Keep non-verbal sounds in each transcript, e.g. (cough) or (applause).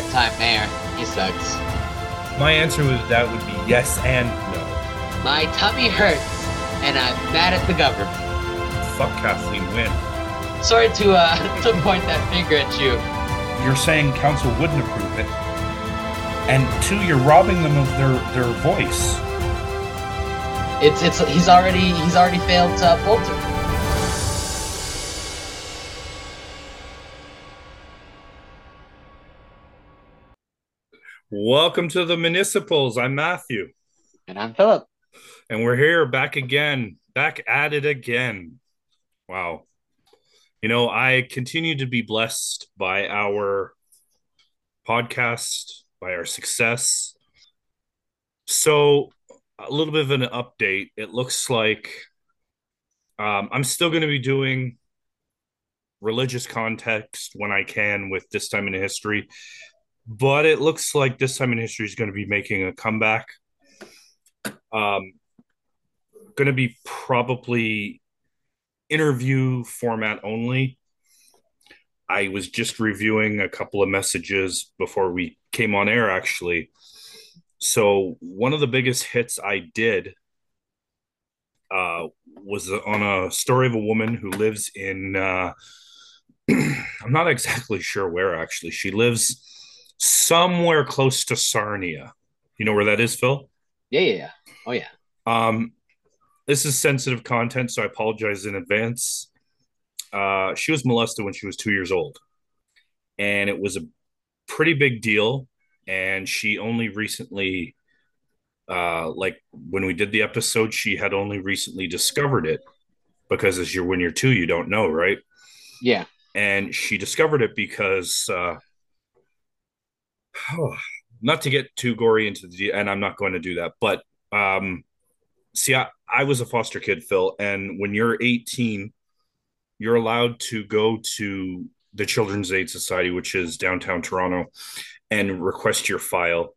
part-time mayor. He sucks. My answer was that would be yes and no. My tummy hurts, and I'm mad at the government. Fuck Kathleen Wynne. Sorry to uh (laughs) to point that finger at you. You're saying council wouldn't approve it, and two, you're robbing them of their their voice. It's it's he's already he's already failed to uphold it. Welcome to the municipals. I'm Matthew, And I'm Philip. and we're here back again, back at it again. Wow. You know, I continue to be blessed by our podcast, by our success. So, a little bit of an update. It looks like um, I'm still going to be doing religious context when I can with this time in history, but it looks like this time in history is going to be making a comeback. Um, going to be probably interview format only. I was just reviewing a couple of messages before we came on air, actually. So, one of the biggest hits I did uh, was on a story of a woman who lives in, uh, (clears throat) I'm not exactly sure where actually. She lives somewhere close to Sarnia. You know where that is, Phil? Yeah, yeah, yeah. Oh yeah. Um, this is sensitive content, so I apologize in advance. Uh, she was molested when she was two years old, and it was a pretty big deal. And she only recently, uh, like when we did the episode, she had only recently discovered it because as you're when you're two, you don't know, right? Yeah. and she discovered it because uh (sighs) not to get too gory into the and i'm not going to do that but um see I, I was a foster kid phil and when you're 18 you're allowed to go to the children's aid society which is downtown toronto and request your file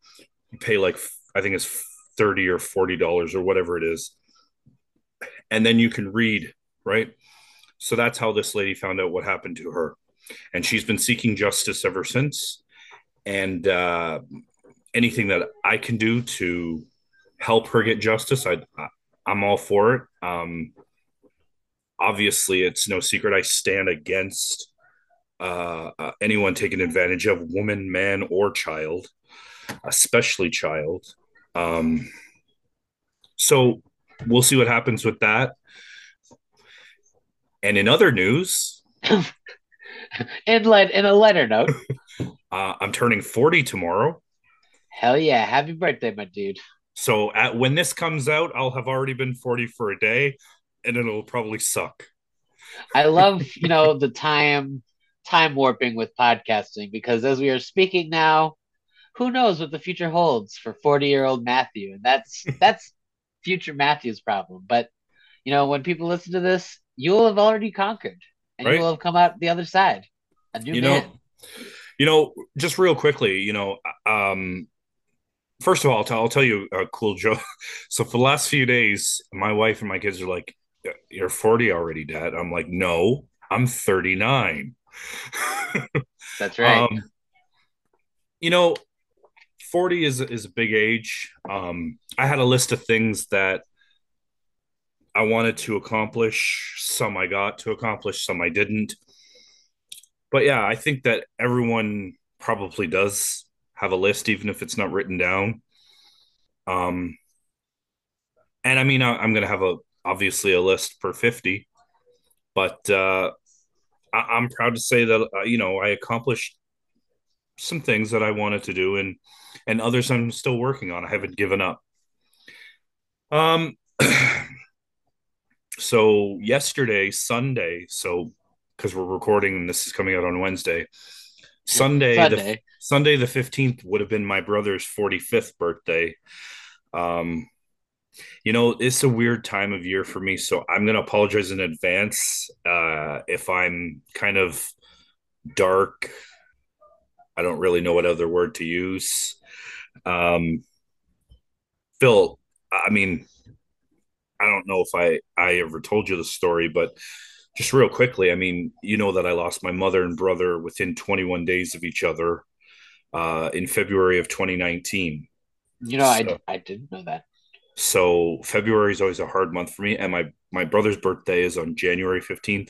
you pay like i think it's 30 or 40 dollars or whatever it is and then you can read right so that's how this lady found out what happened to her. And she's been seeking justice ever since. And uh, anything that I can do to help her get justice, I, I'm all for it. Um, obviously, it's no secret I stand against uh, uh, anyone taking advantage of woman, man, or child, especially child. Um, so we'll see what happens with that. And in other news, (laughs) in let in a letter note. Uh, I'm turning 40 tomorrow. Hell yeah! Happy birthday, my dude. So at, when this comes out, I'll have already been 40 for a day, and it'll probably suck. I love you know the time time warping with podcasting because as we are speaking now, who knows what the future holds for 40 year old Matthew, and that's (laughs) that's future Matthew's problem. But you know when people listen to this, you will have already conquered, and Right. you will have come out the other side, a new You know, man. You know, just real quickly, you know, um, first of all, I'll, tell, I'll tell you a cool (laughs) joke. So for the last few days, my wife and my kids are like, "You're 40 already, Dad." I'm like, "No, I'm 39." (laughs) That's right. Um, you know, 40 is is a big age. Um, I had a list of things that I wanted to accomplish. Some I got to accomplish, some I didn't. But yeah, I think that everyone probably does have a list, even if it's not written down. Um, and I mean, I, I'm going to have a obviously a list for 50, but uh, I, I'm proud to say that uh, you know I accomplished some things that I wanted to do, and and others I'm still working on. I haven't given up. Um. (clears throat) so yesterday, Sunday, so because we're recording and this is coming out on Wednesday, Sunday, the Sunday. Sunday the 15th would have been my brother's 45th birthday. Um, you know, it's a weird time of year for me, so I'm going to apologize in advance uh, if I'm kind of dark. I don't really know what other word to use. Um, Phil, I mean, I don't know if I I ever told you the story, but just real quickly, I mean, you know that I lost my mother and brother within 21 days of each other. uh, in February of 2019. You know, so, I I didn't know that. So February is always a hard month for me, and my my brother's birthday is on January 15th,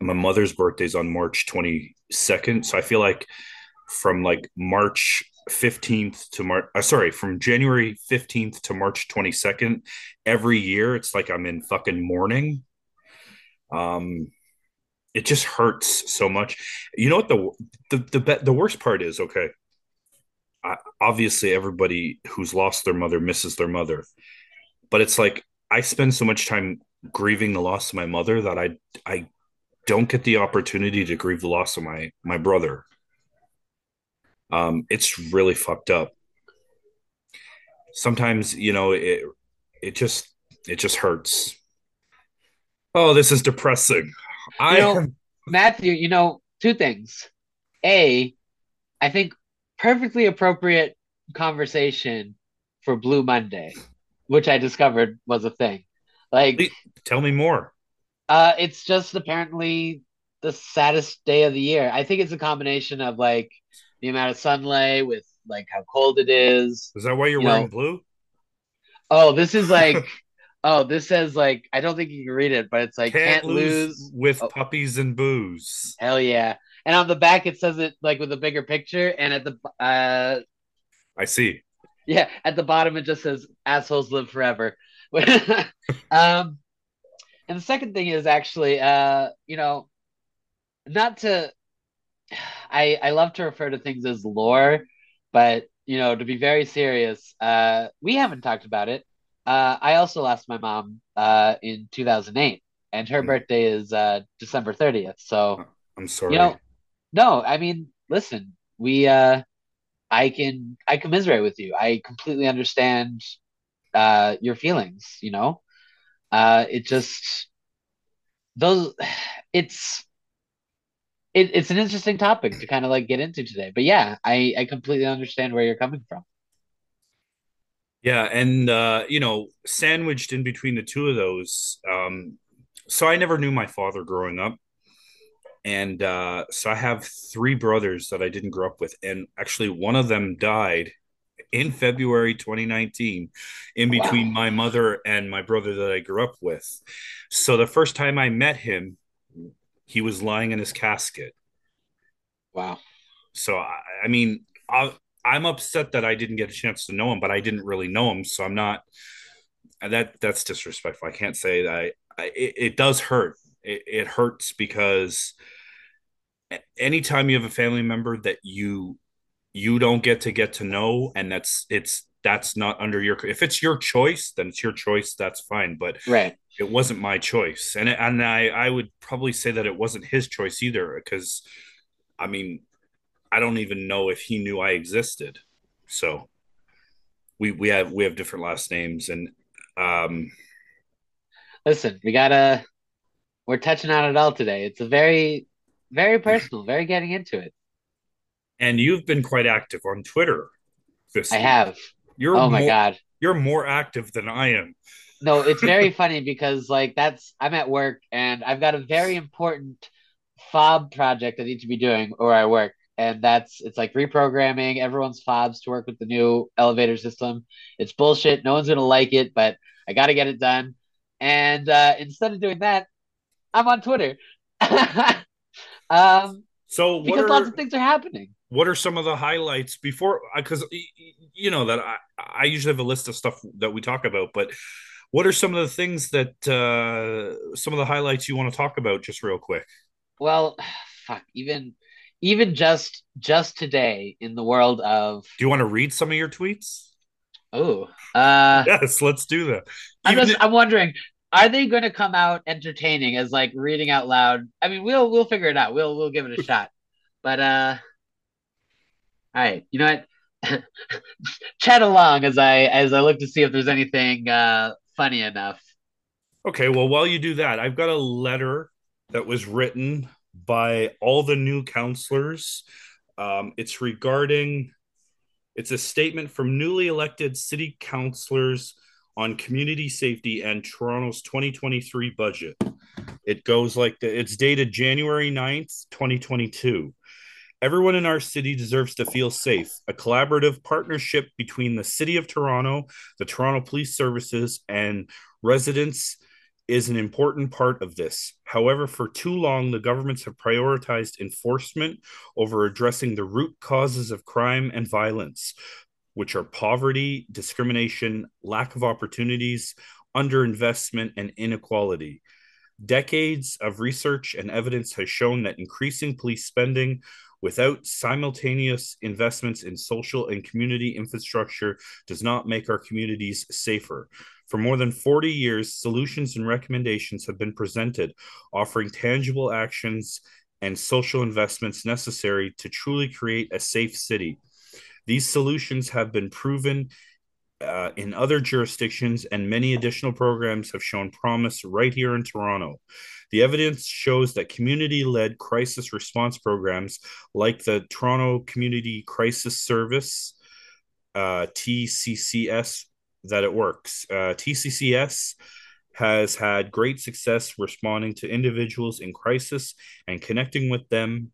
and my mother's birthday is on March 22nd. So I feel like from like March 15th to March, uh, sorry, from January 15th to March 22nd, every year it's like I'm in fucking mourning. Um, it just hurts so much. You know what the the the the worst part is? Okay, I, obviously everybody who's lost their mother misses their mother, but it's like I spend so much time grieving the loss of my mother that I I don't get the opportunity to grieve the loss of my my brother. Um, it's really fucked up. Sometimes you know it it just it just hurts. Oh, this is depressing. I you know, Matthew, you know, two things. A, I think perfectly appropriate conversation for Blue Monday, which I discovered was a thing. Like tell me more. Uh it's just apparently the saddest day of the year. I think it's a combination of like the amount of sunlight with like how cold it is. Is that why you're you wearing know? blue? Oh, this is like (laughs) Oh, this says like I don't think you can read it, but it's like can't, can't lose, lose, with oh. puppies and booze. Hell yeah! And on the back it says it like with a bigger picture, and at the uh, I see. Yeah, at the bottom it just says "assholes live forever." (laughs) um, and the second thing is actually, uh, you know, not to. I I love to refer to things as lore, but you know, to be very serious, uh, we haven't talked about it uh, I also lost my mom uh, in 2008, and her mm. birthday is uh, December 30th. So I'm sorry. You know, no, I mean, listen, we, uh, I can, I commiserate with you. I completely understand uh, your feelings. You know, uh, it just those, (sighs) it's. It, it's an interesting topic to kind of like get into today, but yeah, I, I completely understand where you're coming from. Yeah, and uh, you know, sandwiched in between the two of those. Um, so I never knew my father growing up, and uh, so I have three brothers that I didn't grow up with, and actually one of them died in February 2019, in between wow. my mother and my brother that I grew up with. So the first time I met him, he was lying in his casket. Wow. So I, I mean, I, I'm upset that I didn't get a chance to know him, but I didn't really know him, so I'm not. That that's disrespectful. I can't say that. I, I it, it, does hurt. It, it hurts because anytime you have a family member that you you don't get to get to know, and that's it's that's not under your. If it's your choice, then it's your choice. That's fine. But right, it wasn't my choice, and and I I would probably say that it wasn't his choice either, because I mean I don't even know if he knew I existed. So we we have we have different last names and um listen, we gotta we're touching on it all today. It's a very very personal, very getting into it. And you've been quite active on Twitter this I week. have. You're oh my more, god. You're more active than I am. No, it's very (laughs) funny because like that's I'm at work and I've got a very important fob project I need to be doing where I work and that's it's like reprogramming everyone's fobs to work with the new elevator system. It's bullshit. No one's gonna like it, but I got to get it done. And uh, instead of doing that, I'm on Twitter. (laughs) um, so because are, lots of things are happening. What are some of the highlights before? Because you know that I, I usually have a list of stuff that we talk about, but what are some of the things that uh, some of the highlights you want to talk about just real quick? Well, (sighs) fuck, even even just just today in the world of do you want to read some of your tweets? Oh uh yes let's do that. I'm just i'm wondering are they going to come out entertaining as like reading out loud? I mean we'll we'll figure it out. We'll we'll give it a shot. (laughs) But uh all right you know what? (laughs) Chat along as i as i look to see if there's anything uh funny enough. Okay well while you do that i've got a letter that was written by all the new counselors. Um, it's regarding, it's a statement from newly elected city councilors on community safety and Toronto's 2023 budget. It goes like the, it's dated January 9th, 2022. Everyone in our city deserves to feel safe. A collaborative partnership between the City of Toronto, the Toronto Police Services, and residents is an important part of this. However, for too long, the governments have prioritized enforcement over addressing the root causes of crime and violence, which are poverty, discrimination, lack of opportunities, underinvestment, and inequality. Decades of research and evidence has shown that increasing police spending without simultaneous investments in social and community infrastructure does not make our communities safer. For more than 40 years, solutions and recommendations have been presented, offering tangible actions and social investments necessary to truly create a safe city. These solutions have been proven uh, in other jurisdictions, and many additional programs have shown promise right here in Toronto. The evidence shows that community led crisis response programs like the Toronto Community Crisis Service, uh, TCCS, that it works. Uh, TCCS has had great success responding to individuals in crisis and connecting with them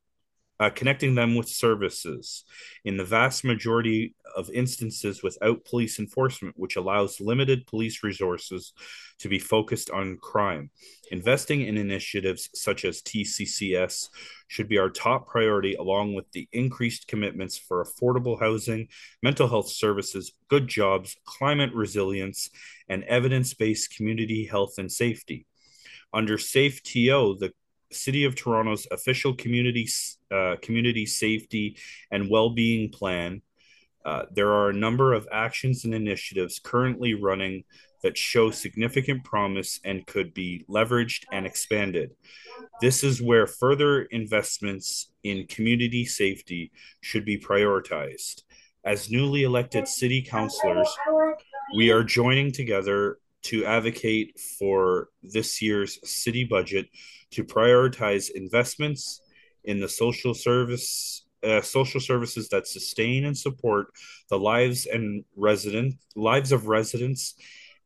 uh, connecting them with services in the vast majority of instances without police enforcement, which allows limited police resources to be focused on crime. Investing in initiatives such as TCCS should be our top priority, along with the increased commitments for affordable housing, mental health services, good jobs, climate resilience, and evidence based community health and safety. Under SAFE TO, the City of Toronto's official community uh, community safety and well-being plan. Uh, there are a number of actions and initiatives currently running that show significant promise and could be leveraged and expanded. This is where further investments in community safety should be prioritized. As newly elected city councilors, we are joining together to advocate for this year's city budget to prioritize investments in the social service uh, social services that sustain and support the lives and resident lives of residents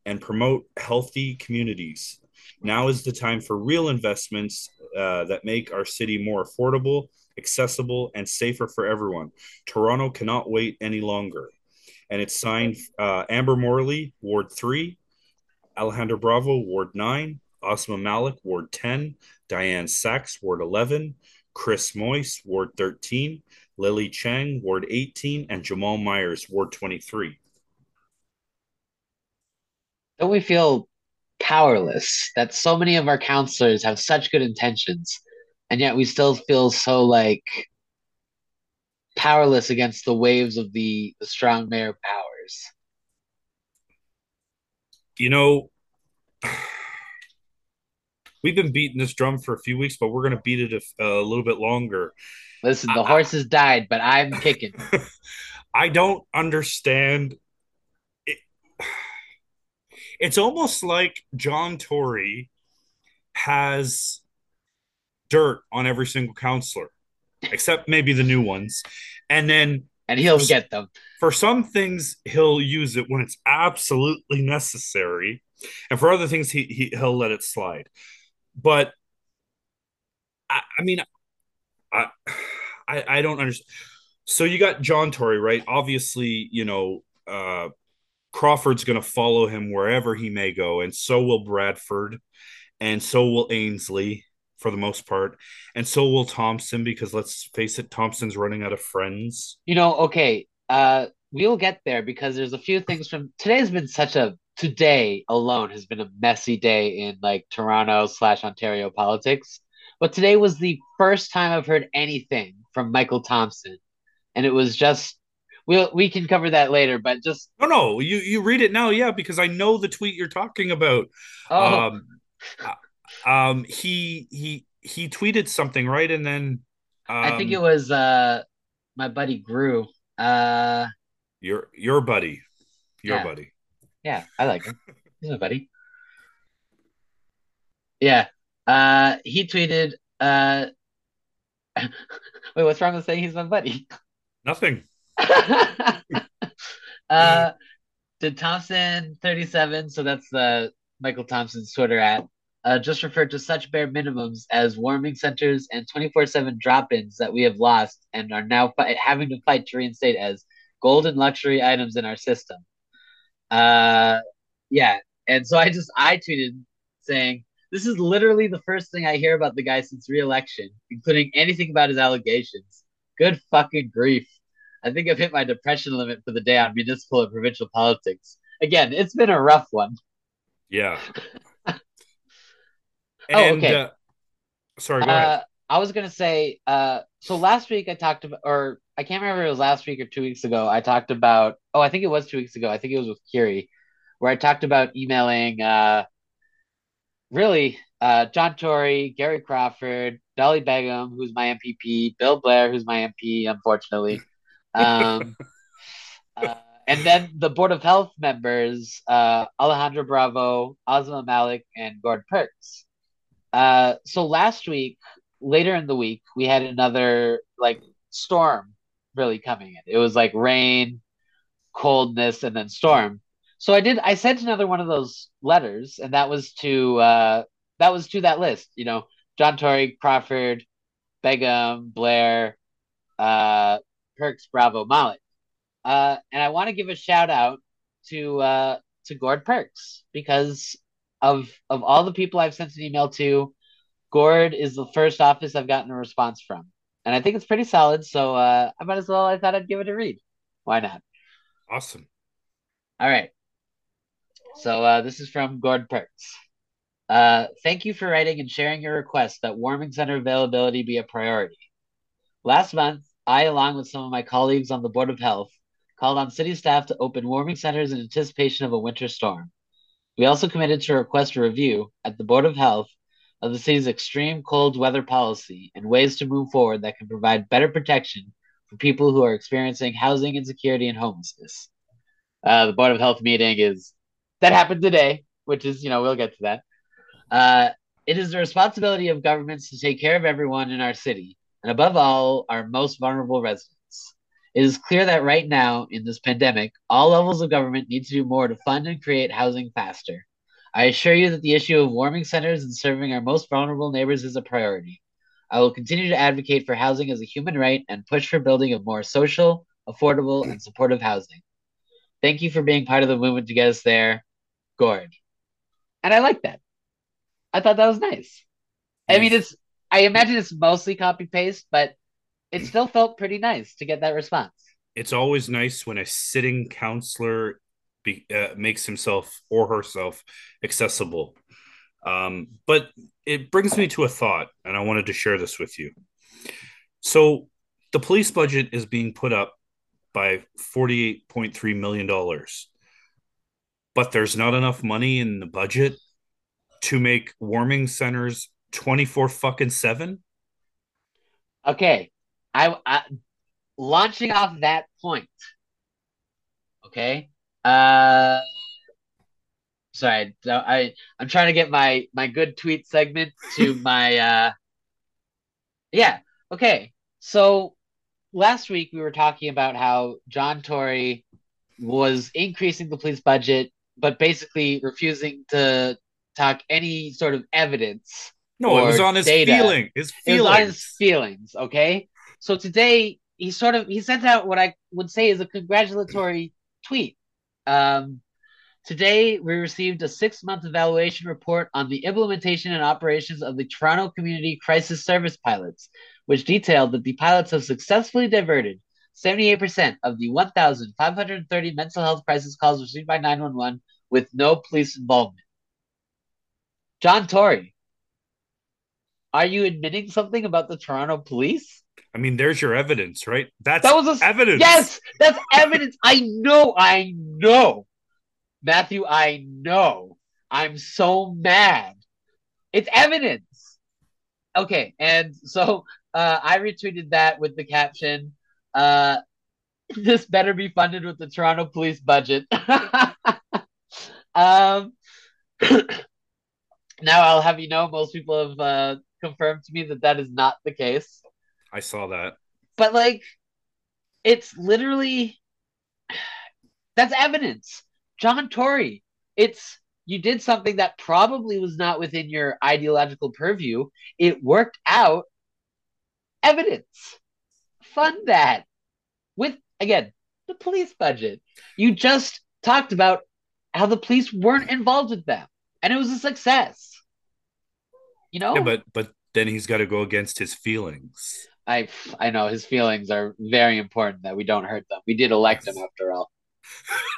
and promote healthy communities. Now is the time for real investments uh, that make our city more affordable, accessible, and safer for everyone. Toronto cannot wait any longer. And it's signed uh, Amber Morley, Ward 3, Alejandro Bravo, Ward 9, Ausma Malik, Ward 10, Dianne Saxe, Ward 11, Chris Moise, Ward 13, Lily Cheng, Ward 18, and Jamaal Myers, Ward 23. Don't we feel powerless that so many of our counselors have such good intentions, and yet we still feel so like powerless against the waves of the, the strong mayor powers? You know, (sighs) we've been beating this drum for a few weeks, but we're going to beat it a, uh, a, little bit longer. Listen, the I, horse has died, but I'm kicking. (laughs) I don't understand. It. (sighs) It's almost like John Tory has dirt on every single counselor, except maybe the new ones, and then and he'll for, get them. For some things, he'll use it when it's absolutely necessary, and for other things, he, he he'll let it slide. But I, I mean, I, I, I don't understand. So you got John Tory, right? Obviously, you know, uh, Crawford's going to follow him wherever he may go, and so will Bradford, and so will Ainslie for the most part, and so will Thompson because let's face it, Thompson's running out of friends. You know, okay, uh, we'll get there because there's a few things from today's been such a today alone has been a messy day in like Toronto slash Ontario politics. But today was the first time I've heard anything from Michael Thompson, and it was just we'll we can cover that later. But just no, no, you you read it now, yeah, because I know the tweet you're talking about. Oh. Um, (laughs) um, he he he tweeted something right, and then um, I think um, it was uh my buddy Grew. Uh, your your buddy, your yeah. buddy. Yeah, I like him. (laughs) He's my buddy. Yeah. Uh, he tweeted, uh, (laughs) wait, what's wrong with saying he's my buddy? Nothing. (laughs) uh, did Thompson 37, so that's the Michael Thompson's Twitter at, uh, just referred to such bare minimums as warming centers and 24 7 drop ins that we have lost and are now fi- having to fight to reinstate as golden luxury items in our system. Uh, yeah. And so I just, I tweeted saying, this is literally the first thing I hear about the guy since re-election, including anything about his allegations. Good fucking grief. I think I've hit my depression limit for the day on municipal and provincial politics. Again, it's been a rough one. Yeah. (laughs) Oh, okay. uh, sorry, go ahead. Uh, I was gonna say, uh, so last week I talked about, or I can't remember if it was last week or two weeks ago. I talked about, oh, I think it was two weeks ago. I think it was with Kiri, where I talked about emailing, uh, really, uh, John Tory, Gary Crawford, Dolly Begum, who's my MPP, Bill Blair, who's my MP, unfortunately, um, (laughs) uh, and then the Board of Health members, uh, Alejandro Bravo, Ausma Malik, and Gord Perks. Uh, so last week, later in the week, we had another like storm really coming in. It was like rain, coldness, and then storm. So I did. I sent another one of those letters, and that was to uh, that was to that list. You know, John Tory, Crawford, Begum, Blair, uh, Perks, Bravo, Malik. Uh, and I want to give a shout out to uh, to Gord Perks because of of all the people I've sent an email to, Gord is the first office I've gotten a response from, and I think it's pretty solid. So uh, I might as well. I thought I'd give it a read. Why not? Awesome. All right. So uh, this is from Gord Perks. Uh, thank you for writing and sharing your request that warming center availability be a priority. Last month, I, along with some of my colleagues on the Board of Health, called on city staff to open warming centers in anticipation of a winter storm. We also committed to request a review at the Board of Health of the city's extreme cold weather policy and ways to move forward that can provide better protection for people who are experiencing housing insecurity and homelessness. Uh, the Board of Health meeting is that happened today, which is, you know, we'll get to that. Uh, it is the responsibility of governments to take care of everyone in our city, and above all, our most vulnerable residents. It is clear that right now, in this pandemic, all levels of government need to do more to fund and create housing faster. I assure you that the issue of warming centers and serving our most vulnerable neighbors is a priority. I will continue to advocate for housing as a human right and push for building of more social, affordable, and supportive housing. Thank you for being part of the movement to get us there, Gord. And I like that. I thought that was nice. I mean, it's I imagine it's mostly copy paste, but it still felt pretty nice to get that response. It's always nice when a sitting counselor be, uh, makes himself or herself accessible. Um, but it brings me to a thought, and I wanted to share this with you. So, the police budget is being put up by $48.3 million, but there's not enough money in the budget to make warming centers 24 fucking 7 Okay, I, I launching off that point. Okay, uh, sorry, I I'm trying to get my my good tweet segment to (laughs) my uh, yeah. Okay, so last week we were talking about how John Tory was increasing the police budget, but basically refusing to talk any sort of evidence. no it was on his data. feeling his It was on his feelings. Okay, so today he sort of he sent out what I would say is a congratulatory tweet. Um, today we received a six-month evaluation report on the implementation and operations of the Toronto Community Crisis Service pilots, which detailed that the pilots have successfully diverted 78% of the 1,530 mental health crisis calls received by 911 with no police involvement. John Tory, are you admitting something about the Toronto police? I mean there's your evidence right that's That was a evidence Yes, that's evidence. I know, I know. Matthew, I know. I'm so mad. It's evidence. Okay, and so uh, I retweeted that with the caption, uh, this better be funded with the Toronto police budget. (laughs) um, (clears throat) now I'll have you know, most people have uh, confirmed to me that that is not the case. I saw that But like, it's literally that's evidence. John Tory. It's you did something that probably was not within your ideological purview. It worked out. Evidence. Fund that with again the police budget. You just talked about how the police weren't involved with them, and it was a success. You know, yeah, but but then he's got to go against his feelings. I I know his feelings are very important that we don't hurt them. We did elect him after all. (laughs)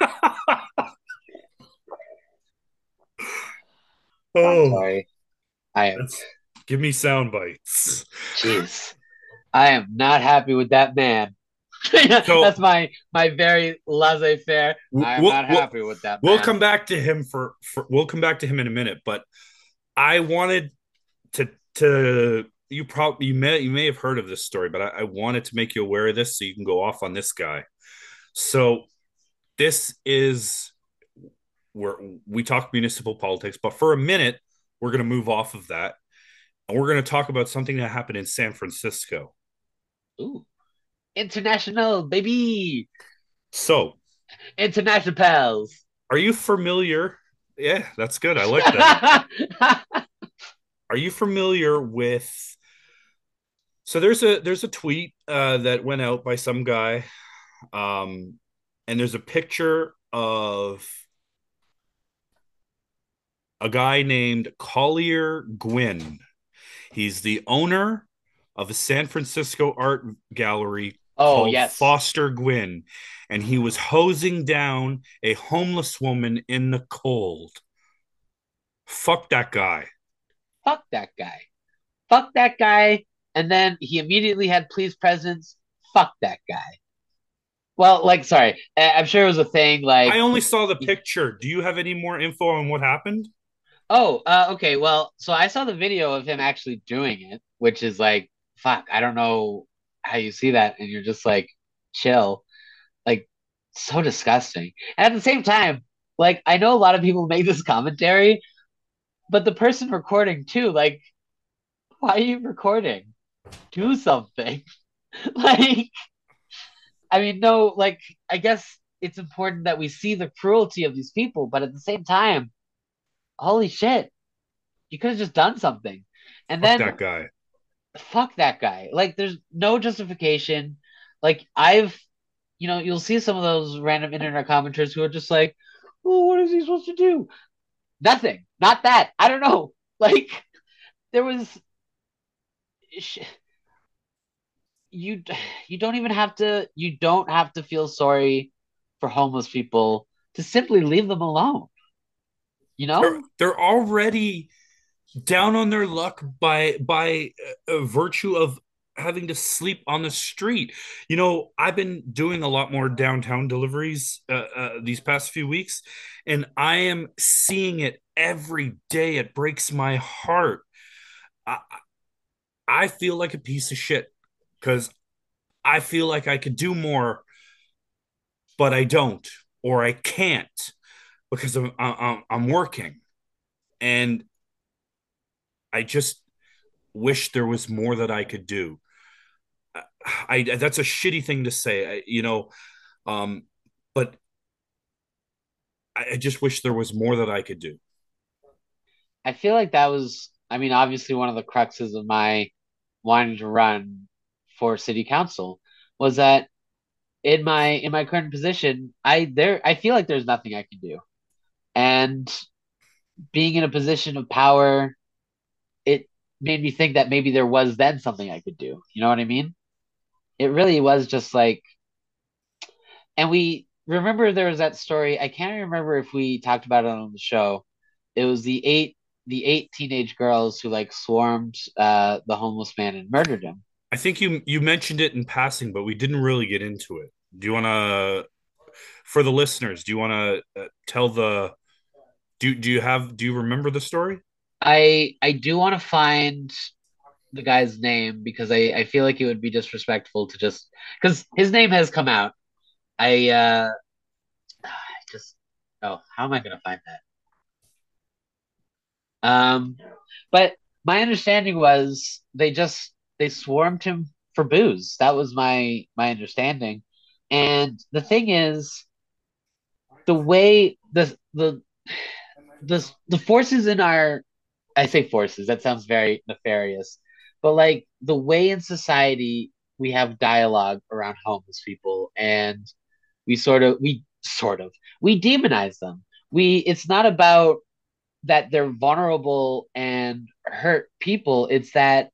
oh, I'm sorry. I am. Give me sound bites. Jeez, I am not happy with that man. (laughs) so, That's my my very laissez faire. I'm we'll, not happy we'll, with that. Man. We'll come back to him for, for we'll come back to him in a minute, but I wanted to to you probably you may you may have heard of this story, but I, I wanted to make you aware of this so you can go off on this guy. So this is where we talk municipal politics, but for a minute we're going to move off of that, and we're going to talk about something that happened in San Francisco. Ooh, international baby. So, international pals. Are you familiar? Yeah, that's good. I like that. (laughs) Are you familiar with? So there's a there's a tweet uh, that went out by some guy, um, and there's a picture of a guy named Collier Gwin. He's the owner of a San Francisco art gallery oh, called yes. Foster Gwin, and he was hosing down a homeless woman in the cold. Fuck that guy fuck that guy. Fuck that guy. And then he immediately had police presence. Fuck that guy. Well, like, sorry, I'm sure it was a thing. Like, I only saw the picture. Do you have any more info on what happened? Oh, uh, okay. Well, so I saw the video of him actually doing it, which is like, fuck, I don't know how you see that, and you're just like, chill, like, so disgusting. And at the same time, like, I know a lot of people (laughs) make this commentary, but the person recording too, like, why are you recording? Do something. (laughs) like, I mean, no, like, I guess it's important that we see the cruelty of these people, but at the same time, holy shit, you could have just done something. And fuck then that guy. Fuck that guy. Like, there's no justification. Like, I've, you know, you'll see some of those random internet commenters who are just like, oh, what is he supposed to do? Nothing. Not that. I don't know. (laughs) Like there was you you don't even have to you don't have to feel sorry for homeless people to simply leave them alone. You know? They're, they're already down on their luck by by uh, virtue of having to sleep on the street. You know, I've been doing a lot more downtown deliveries uh, uh, these past few weeks, and I am seeing it every day. It breaks my heart. I, I feel like a piece of shit because I feel like I could do more, but I don't, or I can't because I'm, I'm, I'm working. And I just wish there was more that I could do. I that's a shitty thing to say, I, you know, um, but I, I just wish there was more that I could do. I feel like that was, I mean, obviously one of the cruxes of my wanting to run for city council was that in my in my current position, I there I feel like there's nothing I can do, and being in a position of power, it made me think that maybe there was then something I could do. You know what I mean? it really was just like and we remember there was that story i can't remember if we talked about it on the show it was the eight the eight teenage girls who like swarmed uh the homeless man and murdered him i think you you mentioned it in passing but we didn't really get into it do you want to for the listeners do you want to uh, tell the do do you have do you remember the story i i do want to find the guy's name because I, I feel like it would be disrespectful to just because his name has come out. I uh (sighs) I just oh how am I gonna find that? Um but my understanding was they just they swarmed him for booze. That was my my understanding. And the thing is the way the the the the forces in our I say forces, that sounds very nefarious. But like the way in society we have dialogue around homeless people and we sort of we sort of we demonize them. We it's not about that they're vulnerable and hurt people, it's that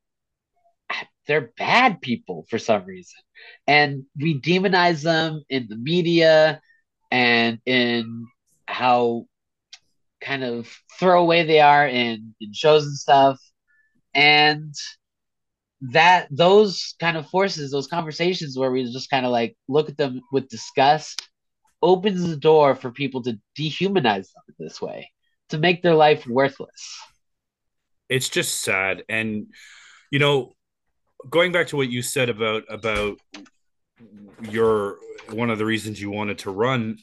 they're bad people for some reason. And we demonize them in the media and in how kind of throwaway they are in, in shows and stuff. And that those kind of forces, those conversations where we just kind of like look at them with disgust, opens the door for people to dehumanize them this way, to make their life worthless. It's just sad. And you know, going back to what you said about about your one of the reasons you wanted to run,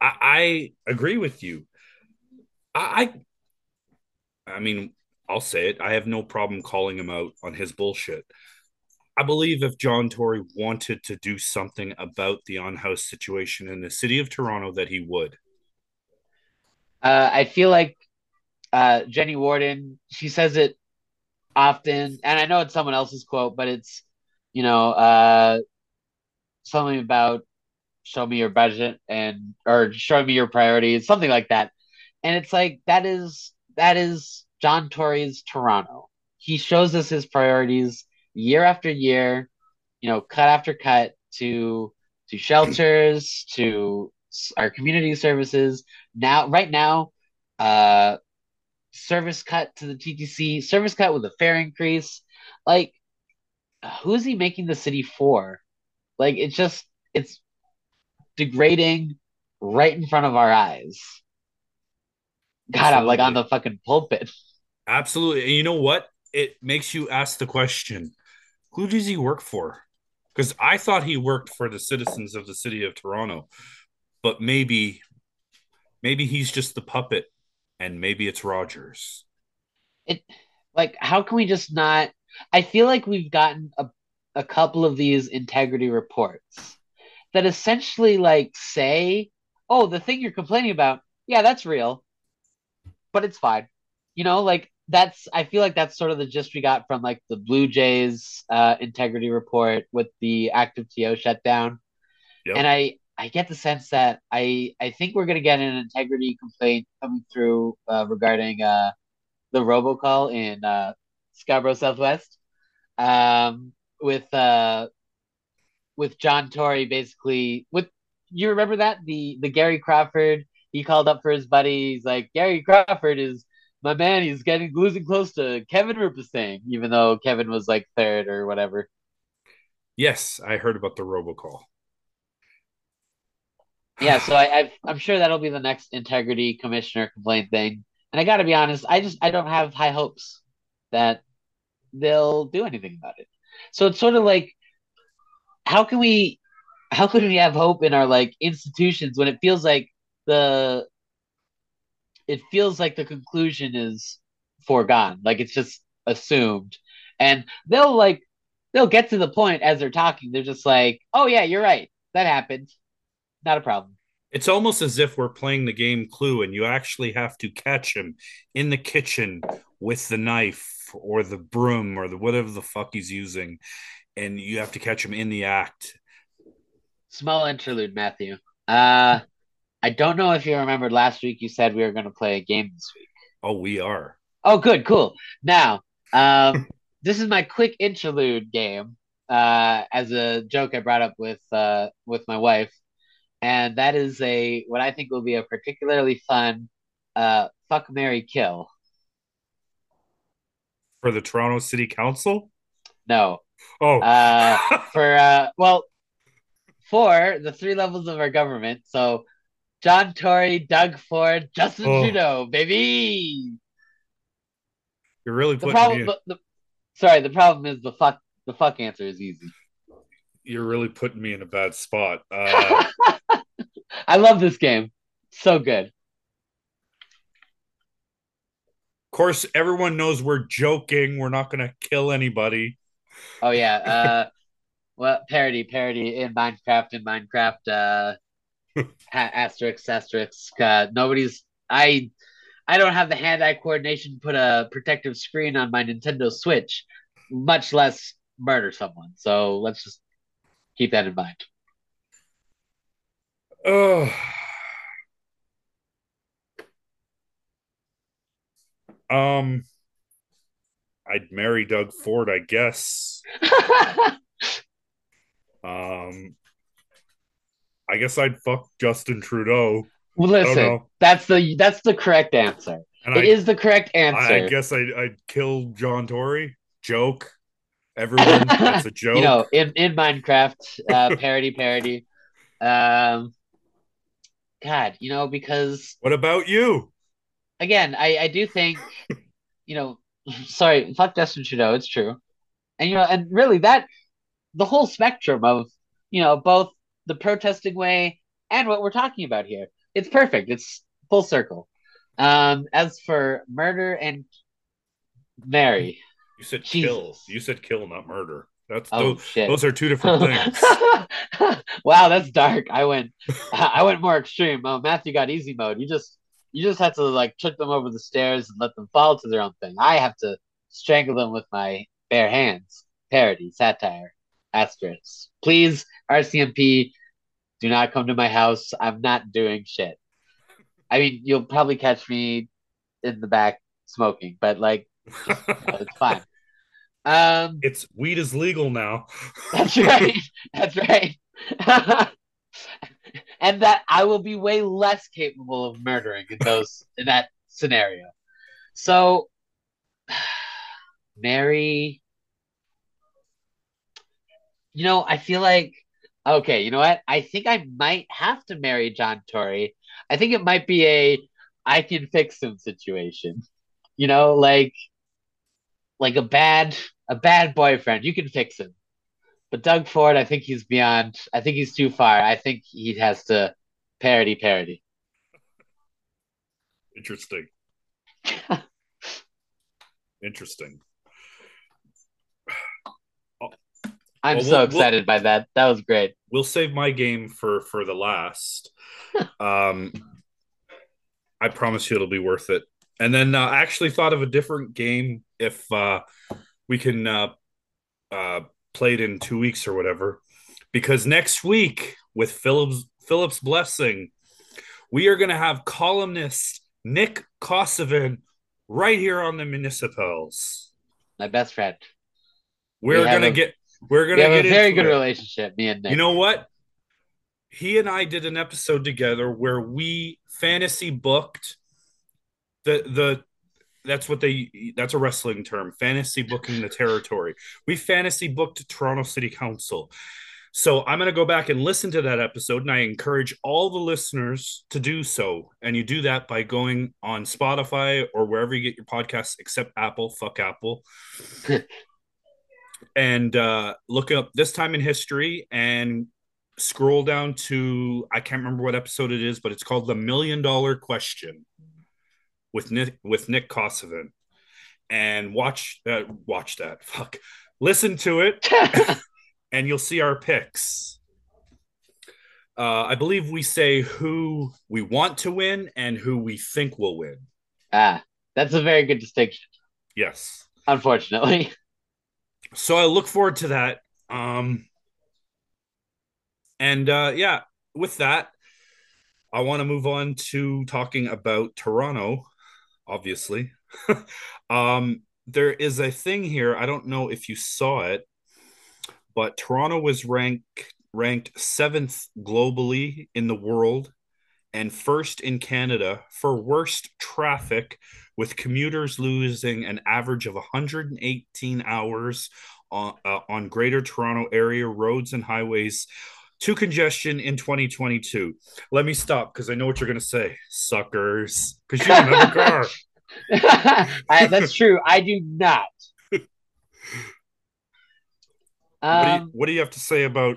I, I agree with you. I, I mean, I'll say it. I have no problem calling him out on his bullshit. I believe if John Tory wanted to do something about the on house situation in the city of Toronto, that he would. Uh, I feel like uh, Jenny Warden, she says it often, and I know it's someone else's quote, but it's, you know, uh, something about show me your budget and or show me your priorities, something like that. And it's like that is that is John Tory's Toronto. He shows us his priorities year after year, you know, cut after cut to to shelters, to our community services. Now, right now, uh, service cut to the TTC, service cut with a fare increase. Like, who is he making the city for? Like, it's just it's degrading right in front of our eyes. God, Absolutely. I'm like on the fucking pulpit. Absolutely. And you know what? It makes you ask the question who does he work for? Because I thought he worked for the citizens of the city of Toronto, but maybe, maybe he's just the puppet and maybe it's Rogers. It, like, how can we just not? I feel like we've gotten a, a couple of these integrity reports that essentially, like, say, oh, the thing you're complaining about, yeah, that's real but it's fine. You know, like that's I feel like that's sort of the gist we got from like the Blue Jays uh, integrity report with the active TO shutdown. Yep. And I I get the sense that I I think we're gonna get an integrity complaint coming through uh, regarding uh, the robocall in uh, Scarborough Southwest, um, with uh, with John Tory basically with you remember that the the Gary Crawford he called up for his buddy. He's like, Gary Crawford is my man. He's getting losing close to Kevin Rupasinghe, even though Kevin was like third or whatever. Yes, I heard about the robocall. Yeah, so I, i am sure that'll be the next integrity commissioner complaint thing. And I got to be honest, I just I don't have high hopes that they'll do anything about it. So it's sort of like, how can we, how can we have hope in our like institutions when it feels like the it feels like the conclusion is foregone like it's just assumed and they'll like they'll get to the point as they're talking they're just like oh yeah you're right that happened not a problem it's almost as if we're playing the game clue and you actually have to catch him in the kitchen with the knife or the broom or the whatever the fuck he's using and you have to catch him in the act small interlude matthew uh I don't know if you remembered last week you said we were going to play a game this week. Oh, we are. Oh, good, cool. Now, um, (laughs) this is my quick interlude game. Uh, as a joke I brought up with uh, with my wife, and that is a what I think will be a particularly fun uh, fuck Mary kill for the Toronto City Council. No. Oh. uh, (laughs) for uh, well, for the three levels of our government. So John Tory, Doug Ford, Justin oh. Trudeau, baby. You're really putting the problem. The, the, sorry, the problem is the fuck. The fuck answer is easy. You're really putting me in a bad spot. (laughs) Uh... I love this game. So good. Of course, everyone knows we're joking. We're not going to kill anybody. Oh yeah. Uh, (laughs) well, parody, parody in Minecraft. In Minecraft, uh, (laughs) asterisk asterisk. Uh, nobody's. I I don't have the hand-eye coordination to put a protective screen on my Nintendo Switch, much less murder someone. So let's just keep that in mind. Oh. Um, I'd marry Doug Ford, I guess. (laughs) um, I guess I'd fuck Justin Trudeau. Well, listen, that's the that's the correct answer. And It I, is the correct answer. I guess I'd, I'd kill John Tory. Joke. Everyone, (laughs) that's a joke. you know, in in Minecraft, uh, (laughs) parody, parody. Um, God, you know, because what about you? again, I I do think, you know, (laughs) sorry, fuck Justin Trudeau. It's true, and you know, and really that the whole spectrum of you know both the protesting way and what we're talking about here, it's perfect. It's full circle. Um, as for murder and Mary, You said Jesus. kill. You said kill, not murder. That's oh those, shit. those are two different (laughs) things. wow, that's dark. I went, (laughs) I went more extreme. Oh, Matthew got easy mode. You just, you just have to like trick them over the stairs and let them fall to their own thing. I have to strangle them with my bare hands. Parody, satire, asterisks. Please, RCMP, do not come to my house. I'm not doing shit. I mean, you'll probably catch me in the back smoking, but like, it's fine. Um, it's weed is legal now. (laughs) that's right. That's right. (laughs) and that I will be way less capable of murdering in those in that scenario. So (sighs) Mary You know, I feel like okay, you know what? I think I might have to marry John Tory. I think it might be a I can fix him situation. You know, like like a bad a bad boyfriend. You can fix him. But Doug Ford, I think he's beyond. I think he's too far. I think he has to parody parody. Interesting. (laughs) Interesting. (sighs) I'm Well, so we'll- excited by that. That was great. We'll save my game for for the last. (laughs) um, I promise you it'll be worth it. And then uh, I actually thought of a different game if uh, we can uh, uh, play it in two weeks or whatever. Because next week, with Philip's Philip's blessing, we are going to have columnist Nick Kosovan right here on the Municipals. My best friend. We're We gonna a- get we're gonna have a very good it. relationship, me and Nick. You know what? He and I did an episode together where we fantasy booked the the that's what they that's a wrestling term fantasy booking the territory. We fantasy booked toronto city council. So i'm going to go back and listen to that episode and i encourage all the listeners to do so. And you do that by going on spotify or wherever you get your podcasts except apple. Fuck apple. (laughs) And uh, look up this time in history and scroll down to I can't remember what episode it is, but it's called the Million Dollar Question with Nick with Nick Kosovan, and watch that. Watch that. (laughs) Fuck. Listen to it, (laughs) (laughs) and you'll see our picks. Uh, I believe we say who we want to win and who we think will win. ah, that's a very good distinction. Yes. Unfortunately, so I look forward to that. Um, and uh, yeah, with that, I want to move on to talking about Toronto. Obviously, (laughs) um, there is a thing here. I don't know if you saw it, but Toronto was ranked ranked seventh globally in the world and first in Canada for worst traffic, with commuters losing an average of 118 hours on, uh, on Greater Toronto Area roads and highways to congestion in 2022. Let me stop because I know what you're going to say, suckers, because you don't have a (laughs) car. (laughs) I, that's true. I do not. (laughs) What do, you, Um, what do you have to say about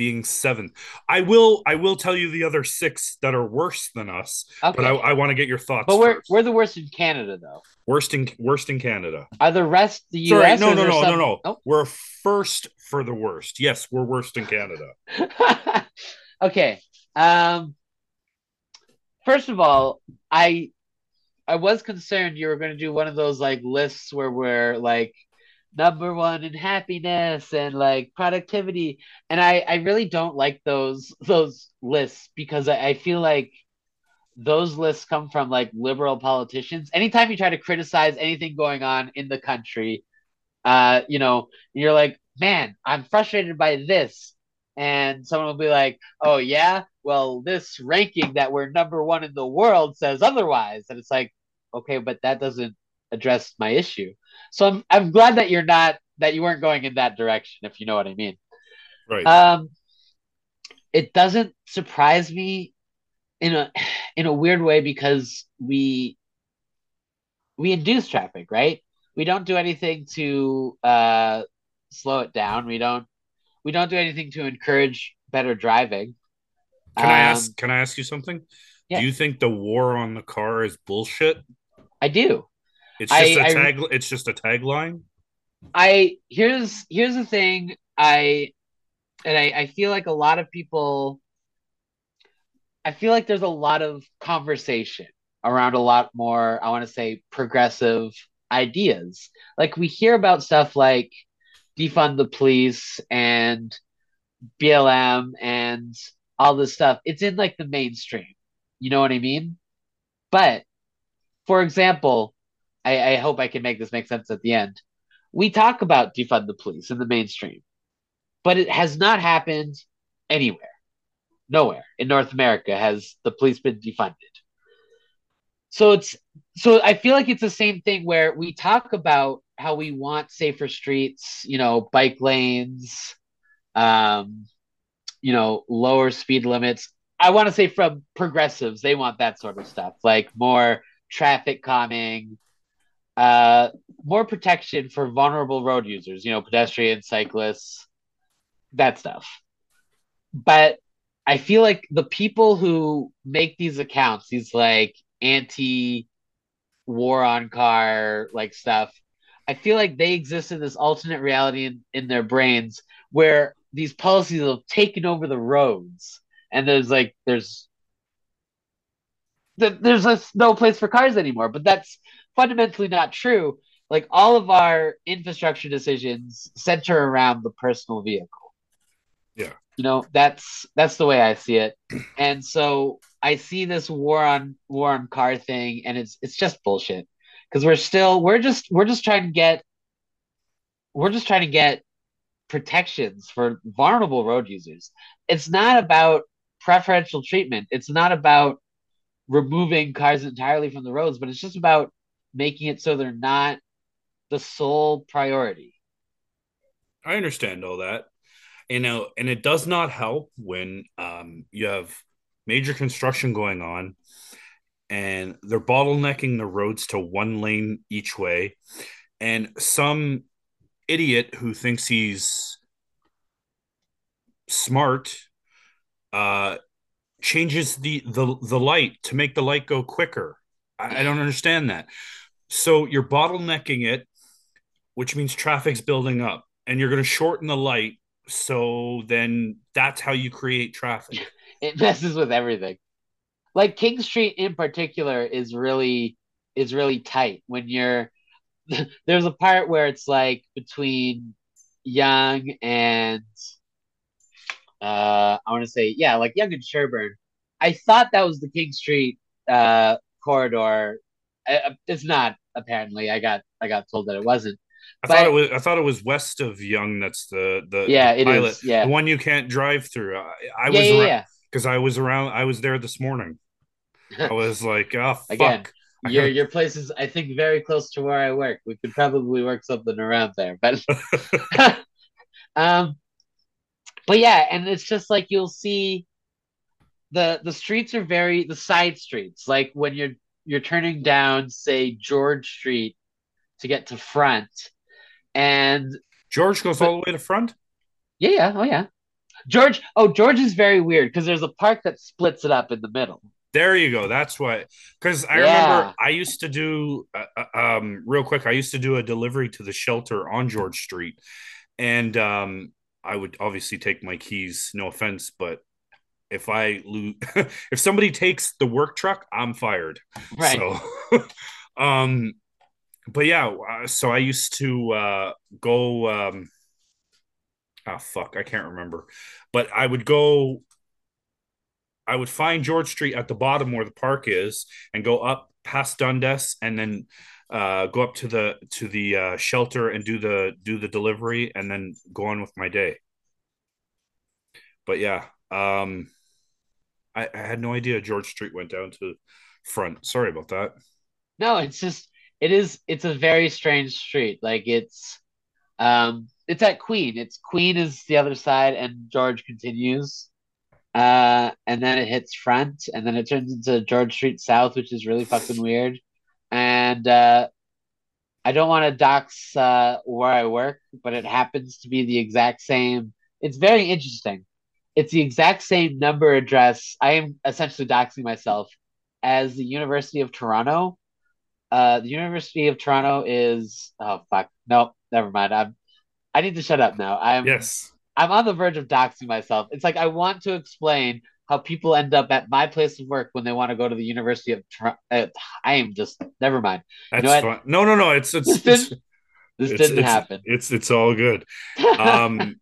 being seventh? I will. I will tell you the other six that are worse than us, okay. but I, I want to get your thoughts. but we're first. we're the worst in Canada, though. worst in worst in Canada. Are the rest the Sorry, U.S. no, or no, is there no, no, no. Oh. We're first for the worst. Yes, we're worst in Canada. (laughs) okay. Um first of all, I I was concerned you were going to do one of those like lists where we're like number one in happiness and like productivity, and I I really don't like those those lists because I, I feel like those lists come from like liberal politicians. Anytime you try to criticize anything going on in the country, uh, you know, you're like, man, I'm frustrated by this. And someone will be like, oh, yeah, well, this ranking that we're number one in the world says otherwise. And it's like, okay, but that doesn't address my issue. So I'm, I'm glad that you're not, that you weren't going in that direction, if you know what I mean. Right. Um, it doesn't surprise me in a in a weird way because we we induce traffic, right? We don't do anything to uh, slow it down. We don't we don't do anything to encourage better driving. Can um, I ask? Can I ask you something? Yeah. Do you think the war on the car is bullshit? I do. It's just I, a tag. I, it's just a tagline. I here's here's the thing. I and I, I feel like a lot of people I feel like there's a lot of conversation around a lot more, I want to say, progressive ideas. Like we hear about stuff like defund the police and BLM and all this stuff. It's in like the mainstream. You know what I mean? But for example, I, I hope I can make this make sense at the end. We talk about defund the police in the mainstream, but it has not happened anywhere nowhere in North America has the police been defunded. So it's so I feel like it's the same thing where we talk about how we want safer streets, you know, bike lanes, um, you know, lower speed limits. I want to say from progressives, they want that sort of stuff, like more traffic calming, uh, more protection for vulnerable road users, you know, pedestrians, cyclists, that stuff. But I feel like the people who make these accounts, these like anti war on car like stuff, I feel like they exist in this alternate reality in, in their brains where these policies have taken over the roads and there's like there's there's no place for cars anymore but that's fundamentally not true. Like all of our infrastructure decisions center around the personal vehicle. Yeah. You know that's that's the way i see it. And so i see this war on war on car thing and it's it's just bullshit. Because we're still we're just we're just trying to get we're just trying to get protections for vulnerable road users. It's not about preferential treatment. It's not about removing cars entirely from the roads but it's just about making it so they're not the sole priority i understand all that you know, and it does not help when um, you have major construction going on and they're bottlenecking the roads to one lane each way. And some idiot who thinks he's smart uh, changes the, the the light to make the light go quicker. I, I don't understand that. So you're bottlenecking it, which means traffic's building up, and you're going to shorten the light so then that's how you create traffic. (laughs) It messes with everything. Like King Street in particular is really is really tight when you're (laughs) there's a part where it's like between Yonge and uh I want to say yeah, like Yonge and Sherbourne. I thought that was the King Street uh corridor. It's not apparently. I got I got told that it wasn't. I but, thought it was. I thought it was west of Yonge. That's the the yeah, the it pilot, is, Yeah, the one you can't drive through. I, I yeah, was yeah, yeah. because I was around. I was there this morning. (laughs) I was like, oh fuck. Again, your your place is, I think, very close to where I work. We could probably work something around there, but (laughs) (laughs) um, but yeah, and it's just like you'll see the the streets are very the side streets. Like when you're you're turning down, say George Street to get to front and George goes but, all the way to front. Yeah, yeah, oh yeah. George, oh George is very weird because there's a park that splits it up in the middle. There you go. That's what. Because I yeah. remember I used to do, uh, uh, um, real quick. I used to do a delivery to the shelter on George Street, and um, I would obviously take my keys. No offense, but if I lose, (laughs) if somebody takes the work truck, I'm fired. Right. So, (laughs) um, but yeah, uh, so I used to uh, go. Um, oh fuck, I can't remember, but I would go. I would find George Street at the bottom where the park is, and go up past Dundas, and then uh, go up to the to the uh, shelter and do the do the delivery, and then go on with my day. But yeah, um, I, I had no idea George Street went down to front. Sorry about that. No, it's just it is it's a very strange street. Like it's um it's at Queen. It's Queen is the other side and George continues. Uh and then it hits front and then it turns into George Street South, which is really fucking weird. And uh I don't want to dox uh where I work, but it happens to be the exact same. It's very interesting. It's the exact same number address. I am essentially doxing myself as the University of Toronto. Uh, the University of Toronto is oh fuck no, never mind. I'm I need to shut up now. I'm Yes. I'm on the verge of doxing myself. It's like I want to explain how people end up at my place of work when they want to go to the University of Toronto. Uh, I am just never mind. That's know fine. No, no, no. It's it's This it's, didn't, this didn't it's, happen. It's it's all good. (laughs) Um,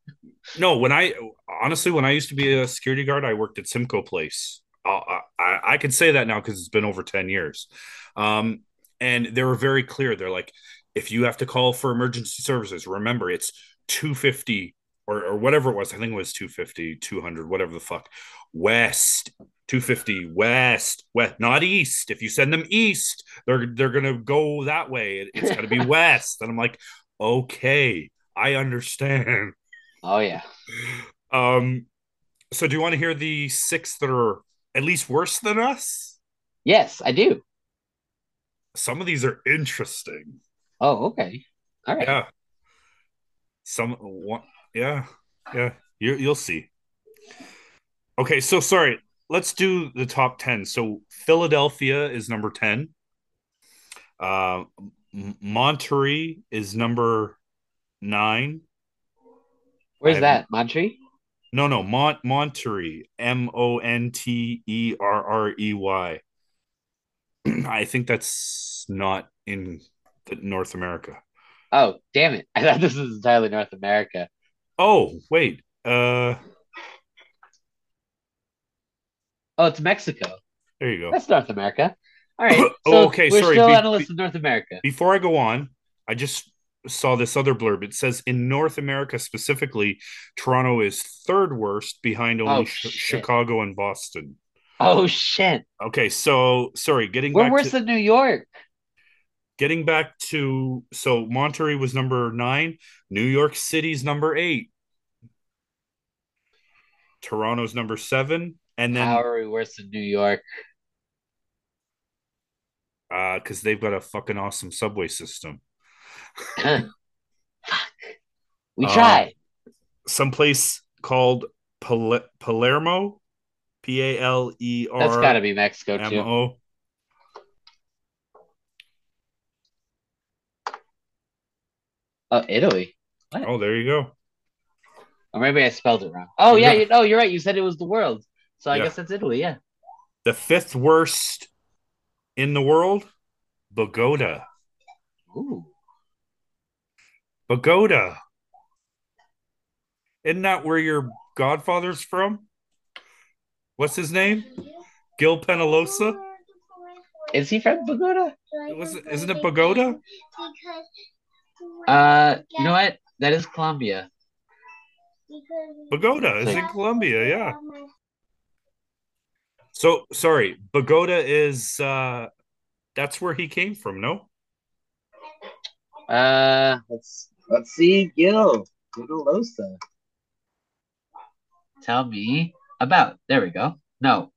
no, when I honestly, when I used to be a security guard, I worked at Simcoe Place. Uh, I I can say that now because it's been over ten years. Um, and they were very clear. They're like, if you have to call for emergency services, remember it's two fifty or or whatever it was. I think it was 250, 200, whatever the fuck. West 250 west west not east if you send them east they're they're gonna go that way it, it's gotta be (laughs) west and i'm like okay i understand oh yeah. um so do you want to hear the six that are at least worse than us? Yes, I do. some of these are interesting. Oh, okay. All right. yeah. Some one yeah yeah. You, you'll see. Okay so sorry. Let's do the top 10 so philadelphia is number 10 uh monterrey is number 9 Where's that? Montreal? no no Mont monterrey m-o-n-t-e-r-r-e-y (clears throat) i think that's not in the north america Oh, damn it. (laughs) I thought this was entirely North America. oh wait uh Oh, it's Mexico. there you go That's North America. All right. (coughs) So Oh, okay, we're sorry, still be- on a list of North America. Before I go on, I just saw this other blurb. It says in North America specifically, Toronto is third worst behind only Oh, shit. Chicago and Boston. Oh shit. Okay, so sorry, getting We're back worse to than New York. getting back to so Monterrey was number nine, New York City's number eight, Toronto's number seven, and then How are we worse than New York? uh because they've got a fucking awesome subway system. (coughs) Fuck. We Uh, tried. Someplace called Pal- Palermo, P A L E R. That's got to be Mexico too. Oh, Italy. Oh, there you go. Or maybe I spelled it wrong. Oh yeah, Yeah. you, oh you're right. You said it was the world. So I Yeah. guess that's Italy. Yeah. The fifth worst in the world, Bogota. Ooh. Bogota. Isn't that where your godfather's from? What's his name? Gil Penalosa? Is he from Bogota? Was isn't it Bogota? Uh, you know what? That is Colombia. Bogota is in Colombia, yeah. So sorry, Bogota is uh that's where he came from, no? Uh, let's let's see. Gil Gilolosa. Tell me about. There we go. No,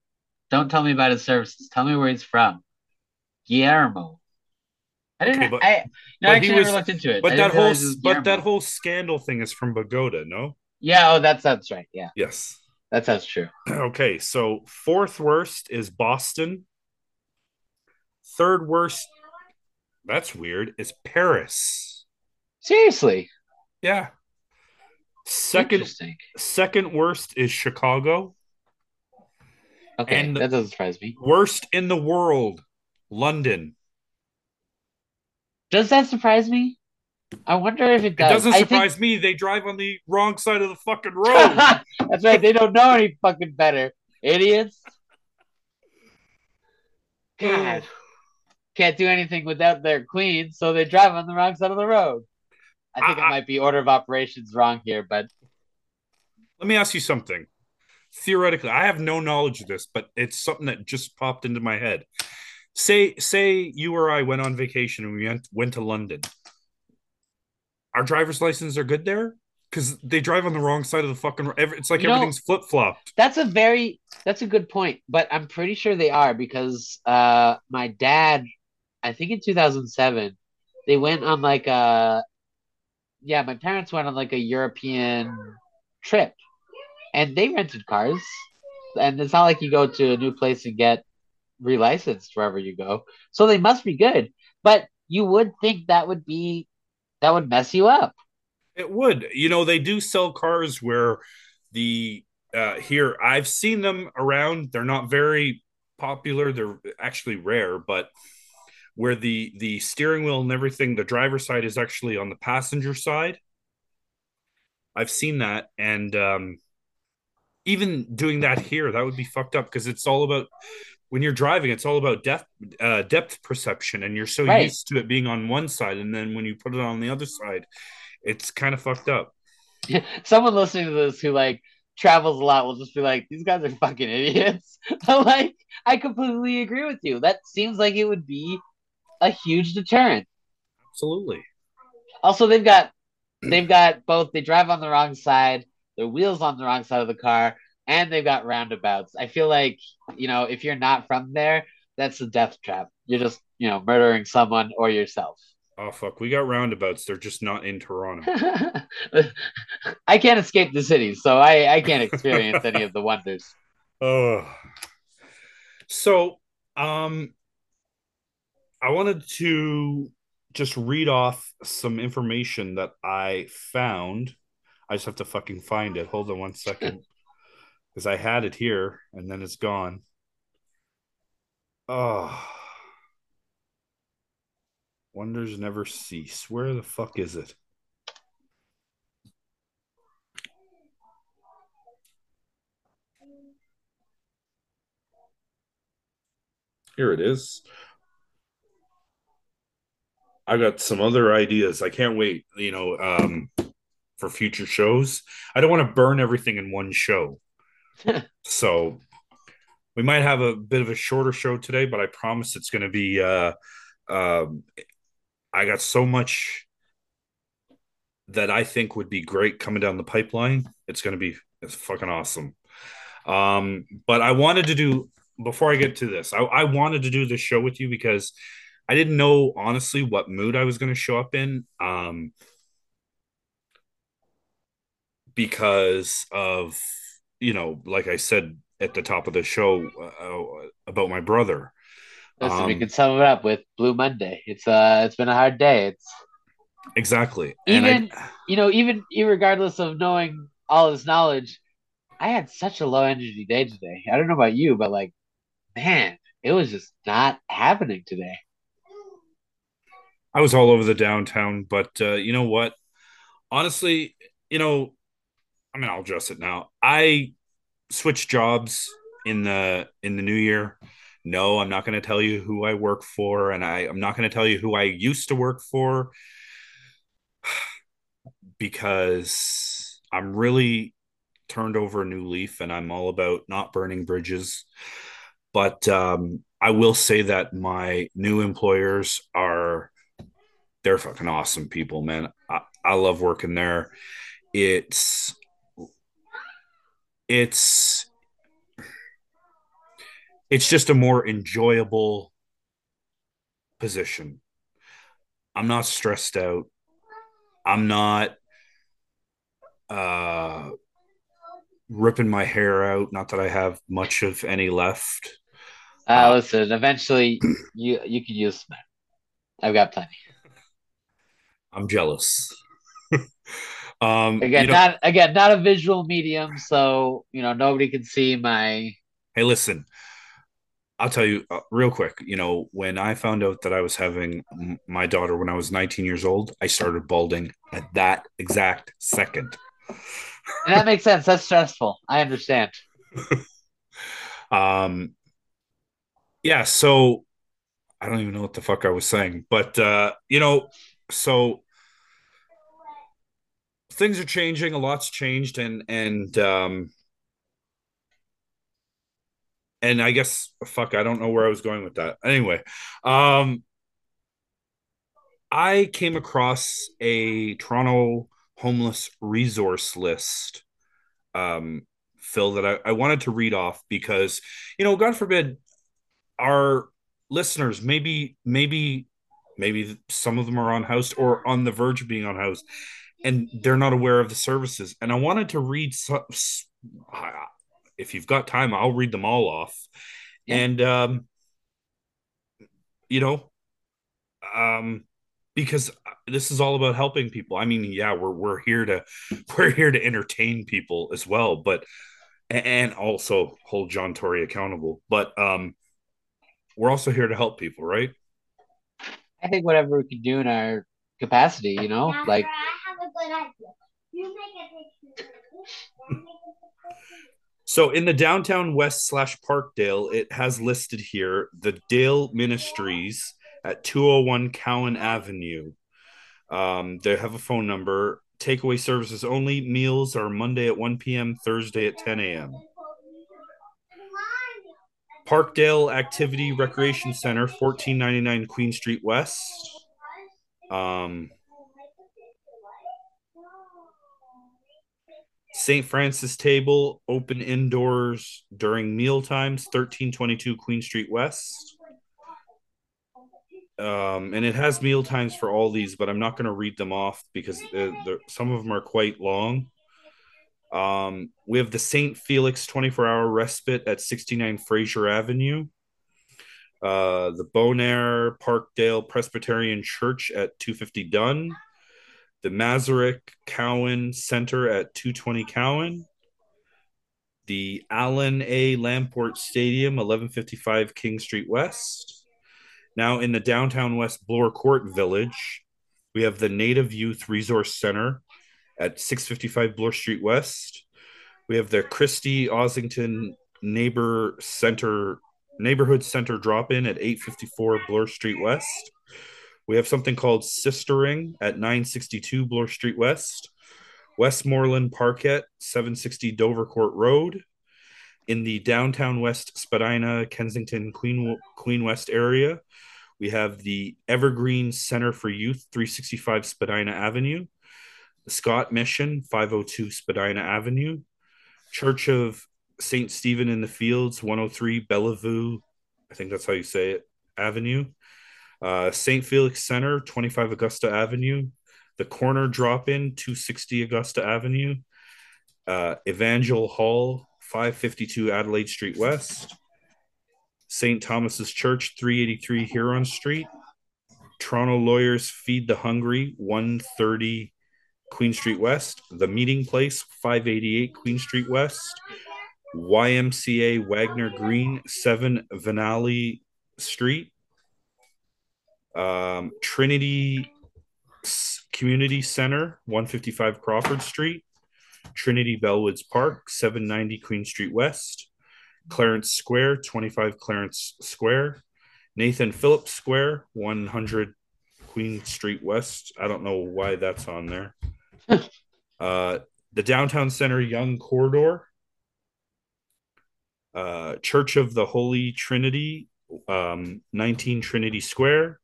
don't tell me about his services. Tell me where he's from. Guillermo. I didn't. Okay, but- I no, but I actually was- never looked into it. But that didn't whole realize it but that whole scandal thing is from Bogota, no? Yeah. Oh, that sounds right. Yeah, Yes. that sounds true. (clears throat) Okay, so fourth worst is Boston. Third worst, that's weird, is Paris. Seriously. Yeah. Second second worst is Chicago. Okay, And- that doesn't surprise me. Worst in the world, London. Does that surprise me? I wonder if it It does. doesn't I think- surprise me. They drive on the wrong side of the fucking road. (laughs) That's right. They don't know any fucking better. Idiots. (sighs) God. Can't do anything without their queen, so they drive on the wrong side of the road. I think I- I might be order of operations wrong here, but Let me ask you something. Theoretically, I have no knowledge of this, but it's something that just popped into my head. Say, say you or I went on vacation and we went, went to London. Our driver's licenses are good there because they drive on the wrong side of the fucking. every- It's like You everything's flip flopped. that's a very that's a good point. But I'm pretty sure they are because uh my dad, I think in 2007, they went on like a yeah, my parents went on like a European trip and they rented cars. And it's not like you go to a new place and get relicensed wherever you go. So they must be good. But you would think that would be that would mess you up. It would. You know, they do sell cars where the uh here I've seen them around. They're not very popular. They're actually rare, but where the the steering wheel and everything, the driver's side is actually on the passenger side. I've seen that and um even doing that here, that would be fucked up because it's all about when you're driving, it's all about depth uh, depth perception, and you're so Right. used to it being on one side, and then when you put it on the other side, it's kind of fucked up. Someone listening to this who like travels a lot will just be like, these guys are fucking idiots. (laughs) But like, I completely agree with you. That seems like it would be a huge deterrent. Absolutely. Also, they've got they've got both they drive on the wrong side, their wheels on the wrong side of the car, and they've got roundabouts. I feel like, you know, if you're not from there, that's a death trap. You're just, you know, murdering someone or yourself. Oh fuck, we got roundabouts. They're just not in Toronto. (laughs) I can't escape the city, so I, I can't experience any of the wonders. (laughs) Oh. So, um I wanted to just read off some information that I found. I just have to fucking find it. Hold on one second. (laughs) Because I had it here and then it's gone. Oh. Wonders never cease. Where the fuck is it? Here it is. I got some other ideas. I can't wait, you know, um, for future shows. I don't want to burn everything in one show. (laughs) so we might have a bit of a shorter show today, but I promise it's going to be. Uh, um, I got so much that I think would be great coming down the pipeline. It's going to be it's fucking awesome. Um, but I wanted to do before I get to this, I, I wanted to do this show with you because I didn't know honestly what mood I was going to show up in. Um, because of you know, like I said at the top of the show uh, about my brother. Listen, we Um, can sum it up with Blue Monday. It's uh, it's been a hard day. It's Exactly. And even I, you know, even regardless of knowing all this knowledge, I had such a low energy day today. I don't know about you, but like, man, it was just not happening today. I was all over the downtown, but uh, you know what? Honestly, you know, I mean, I'll address it now. I switched jobs in the in the new year. No, I'm not going to tell you who I work for, and I, I'm not going to tell you who I used to work for (sighs) because I'm really turned over a new leaf, and I'm all about not burning bridges. But um, I will say that my new employers are they're fucking awesome people, man. I, I love working there. It's it's it's just a more enjoyable position. I'm not stressed out. I'm not uh ripping my hair out, not that I have much of any left. Uh, listen, eventually you you can use. I've got plenty. I'm jealous. (laughs) um Again, you know- not again, not a visual medium, so you know nobody can see my Hey, listen, I'll tell you uh, real quick. You know, when I found out that I was having m- my daughter when I was 19 years old, I started balding at that exact second. And that makes sense. That's stressful. I understand. (laughs) Um, yeah, so I don't even know what the fuck I was saying, but uh, you know, so things are changing, a lot's changed, and and um, and I guess fuck, I don't know where I was going with that. Anyway, um, I came across a Toronto homeless resource list, um, Phil, that I, I wanted to read off because you know, God forbid, our listeners maybe maybe maybe some of them are on house or on the verge of being on house and they're not aware of the services and i wanted to read so, if you've got time i'll read them all off yeah. and um you know um because this is all about helping people i mean yeah we're we're here to (laughs) we're here to entertain people as well but and also hold john tory accountable but um we're also here to help people, right? I think whatever we can do in our capacity, you know, yeah, like. I have a good idea. You make a picture. so in the downtown west slash Parkdale, it has listed here the Dale Ministries at 201 Cowan Avenue. Um, they have a phone number. Takeaway services only. Meals are Monday at 1 p.m., Thursday at 10 a.m. Parkdale Activity Recreation Center, 1499 Queen Street West. Um, St. Francis Table, open indoors during meal times, 1322 Queen Street West. Um, and it has meal times for all these, but I'm not going to read them off because some of them are quite long. Um, we have the St. Felix 24 hour respite at 69 Fraser Avenue. Uh, the Bonar Parkdale Presbyterian Church at 250 Dunn. The Masaryk Cowan Center at 220 Cowan. The Allan A. Lamport Stadium, 1155 King Street West. Now in the downtown West Bloor Court Village, we have the Native Youth Resource Center at 655 Bloor Street West. We have the Christie Ossington Neighbor Center Neighborhood Center drop in at 854 Bloor Street West. We have something called Sistering at 962 Bloor Street West. Westmoreland Parkette, 760 Dovercourt Road. In the downtown West Spadina, Kensington, Queen, Queen West area, we have the Evergreen Center for Youth, 365 Spadina Avenue Scott Mission, 502 Spadina Avenue, Church of St. Stephen in the Fields, 103 Bellevue, I think that's how you say it, Avenue, uh, St. Felix Center, 25 Augusta Avenue, the Corner Drop In, 260 Augusta Avenue, uh, Evangel Hall, 552 Adelaide Street West, St. Thomas's Church, 383 Huron Street, Toronto Lawyers Feed the Hungry, 130 Queen Street West, The Meeting Place, 588 Queen Street West, YMCA Wagner Green, 7 Vanauley Street, um, Trinity Community Center, 155 Crawford Street, Trinity Bellwoods Park, 790 Queen Street West, Clarence Square, 25 Clarence Square, Nathan Phillips Square, 100 Queen Street West. I don't know why that's on there. (laughs) uh, the downtown center Yonge corridor, uh, Church of the Holy Trinity, um, 19 Trinity Square,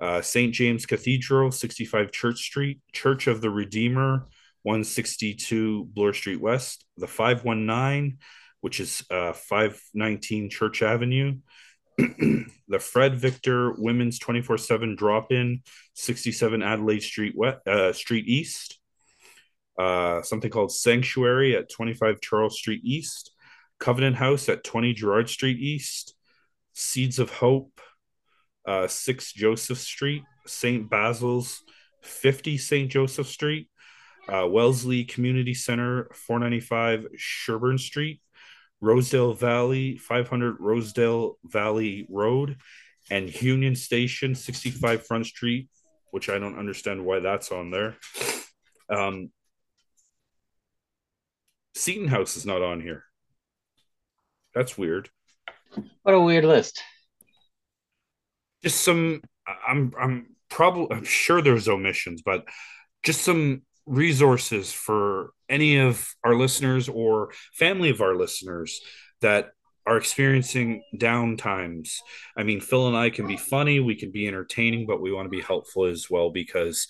uh, St. James Cathedral, 65 Church Street, Church of the Redeemer, 162 Bloor Street West, the 519, which is uh, 519 Church Avenue, (clears throat) the Fred Victor Women's 24 7 drop in, 67 Adelaide Street, West, uh, Street East, uh, something called Sanctuary at 25 Charles Street East, Covenant House at 20 Gerrard Street East, Seeds of Hope, uh, 6 Joseph Street, St. Basil's, 50 St. Joseph Street, uh, Wellesley Community Center, 495 Sherbourne Street, Rosedale Valley, 500 Rosedale Valley Road, and Union Station, 65 Front Street, which I don't understand why that's on there. Um, Seton House is not on here. That's weird. What a weird list. Just some. I'm. I'm probably. I'm sure there's omissions, but just some resources for any of our listeners or family of our listeners that are experiencing down times. I mean, Phil and I can be funny, we can be entertaining, but we want to be helpful as well because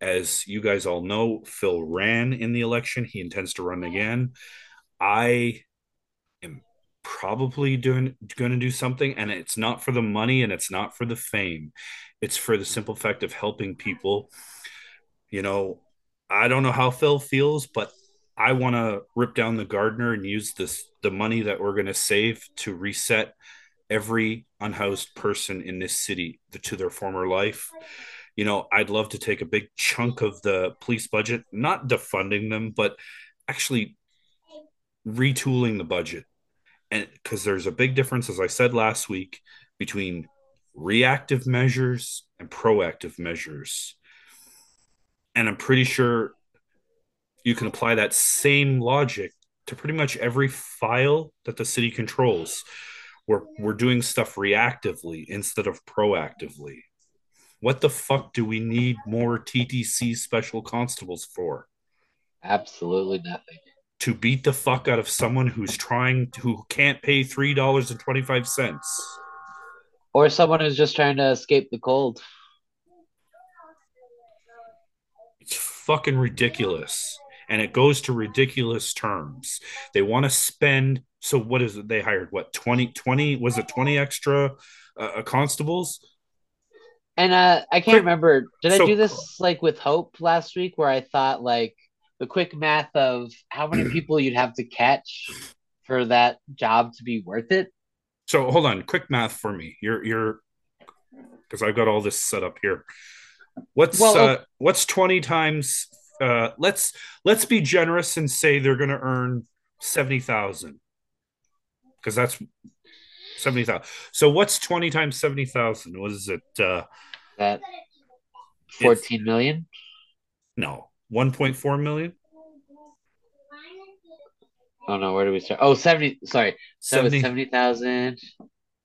as you guys all know, Phil ran in the election. He intends to run again. I am probably doing going to do something and it's not for the money and it's not for the fame. It's for the simple fact of helping people. You know, I don't know how Phil feels, but I want to rip down the Gardiner and use this the money that we're going to save to reset every unhoused person in this city to their former life you know, I'd love to take a big chunk of the police budget, not defunding them, but actually retooling the budget. And because there's a big difference, as I said last week, between reactive measures and proactive measures. And I'm pretty sure you can apply that same logic to pretty much every file that the city controls. We're, we're doing stuff reactively instead of proactively. What the fuck do we need more TTC special constables for? Absolutely nothing. To beat the fuck out of someone who's trying to, who can't pay three dollars and twenty five cents, or someone who's just trying to escape the cold. Fucking ridiculous, and it goes to ridiculous terms. They want to spend. So what is it? They hired what 20, 20 was it twenty extra uh, constables? And uh, I can't remember. Did so, I do this like with Hope last week, where I thought like the quick math of how many (clears throat) people you'd have to catch for that job to be worth it? So hold on, quick math for me. You're you're because I've got all this set up here. What's well, uh, what's twenty times? Uh, let's let's be generous and say they're going to earn seventy thousand because that's seventy thousand. So what's twenty times seventy thousand? What is it? Uh, that fourteen million? No, one point four million. Oh no, where do we start? Oh, 70 sorry. 70 70,000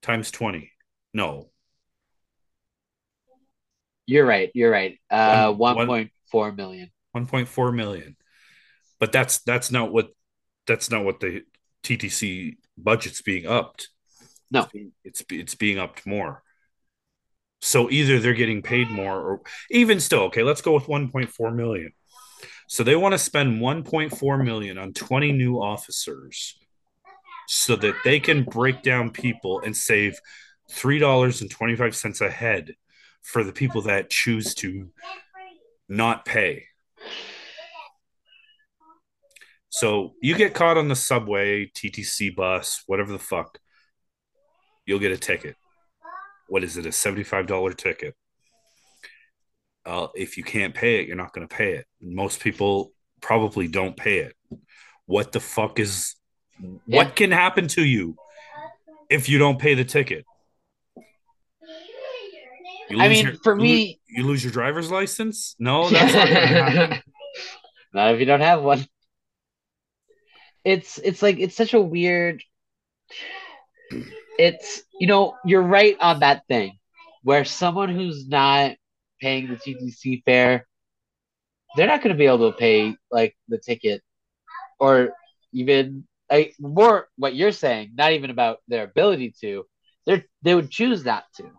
times 20. No. You're right. You're right. Uh 1.4 million. 1.4 million. But that's that's not what that's not what the TTC budget's being upped. No, it's being, it's, it's being upped more. So either they're getting paid more, or even still, okay, let's go with 1.4 million. So they want to spend 1.4 million on 20 new officers so that they can break down people and save $3.25 a head for the people that choose to not pay. So you get caught on the subway, TTC bus, whatever the fuck you'll get a ticket. What is it? A $75 ticket. Uh, if you can't pay it, you're not going to pay it. Most people probably don't pay it. What the fuck is yeah. what can happen to you if you don't pay the ticket? I mean, your, for me, you lose your driver's license. No, (laughs) that's not going to happen. (laughs) Not if you don't have one. It's it's like it's such a weird it's you know you're right on that thing where someone who's not paying the TTC fare, they're not going to be able to pay like the ticket, or even like more what you're saying. Not even about their ability to. They they would choose not to,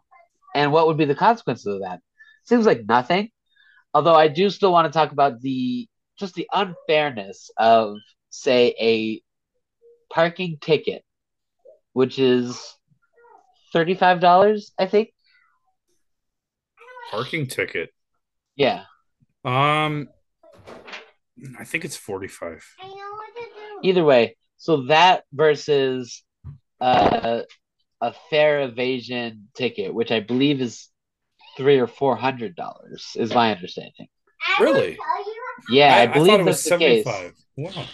and what would be the consequences of that? Seems like nothing. Although I do still want to talk about the just the unfairness of say a parking ticket which is $35, I think. Parking ticket. Yeah. Um I think it's 45. Either way, so that versus uh, a fare evasion ticket, which I believe is three or four hundred dollars, is my understanding. Really? Yeah, I, I believe I that's the 75. case. Wow.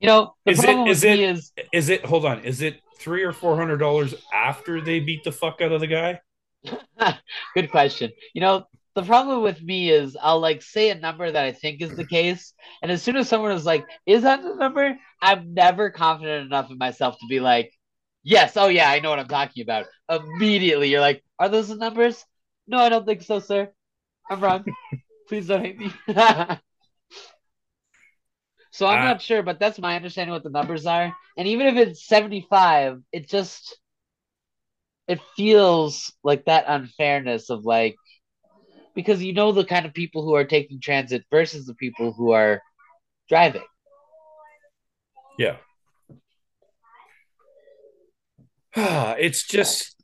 You know, the Is it- problem is with me it- is Is it? Hold on. Is it three or four hundred dollars after they beat the fuck out of the guy? (laughs) good question. You know, the problem with me is I'll like say a number that I think is the case, and as soon as someone is like, "Is that the number?" I'm never confident enough in myself to be like, "Yes, oh yeah, I know what I'm talking about." Immediately, you're like, "Are those the numbers?" No, I don't think so, sir. I'm wrong. (laughs) Please don't hate me. (laughs) so I'm Uh, not sure, but that's my understanding what the numbers are. And even if it's 75, it just it feels like that unfairness of like because you know the kind of people who are taking transit versus the people who are driving. Yeah. (sighs) it's just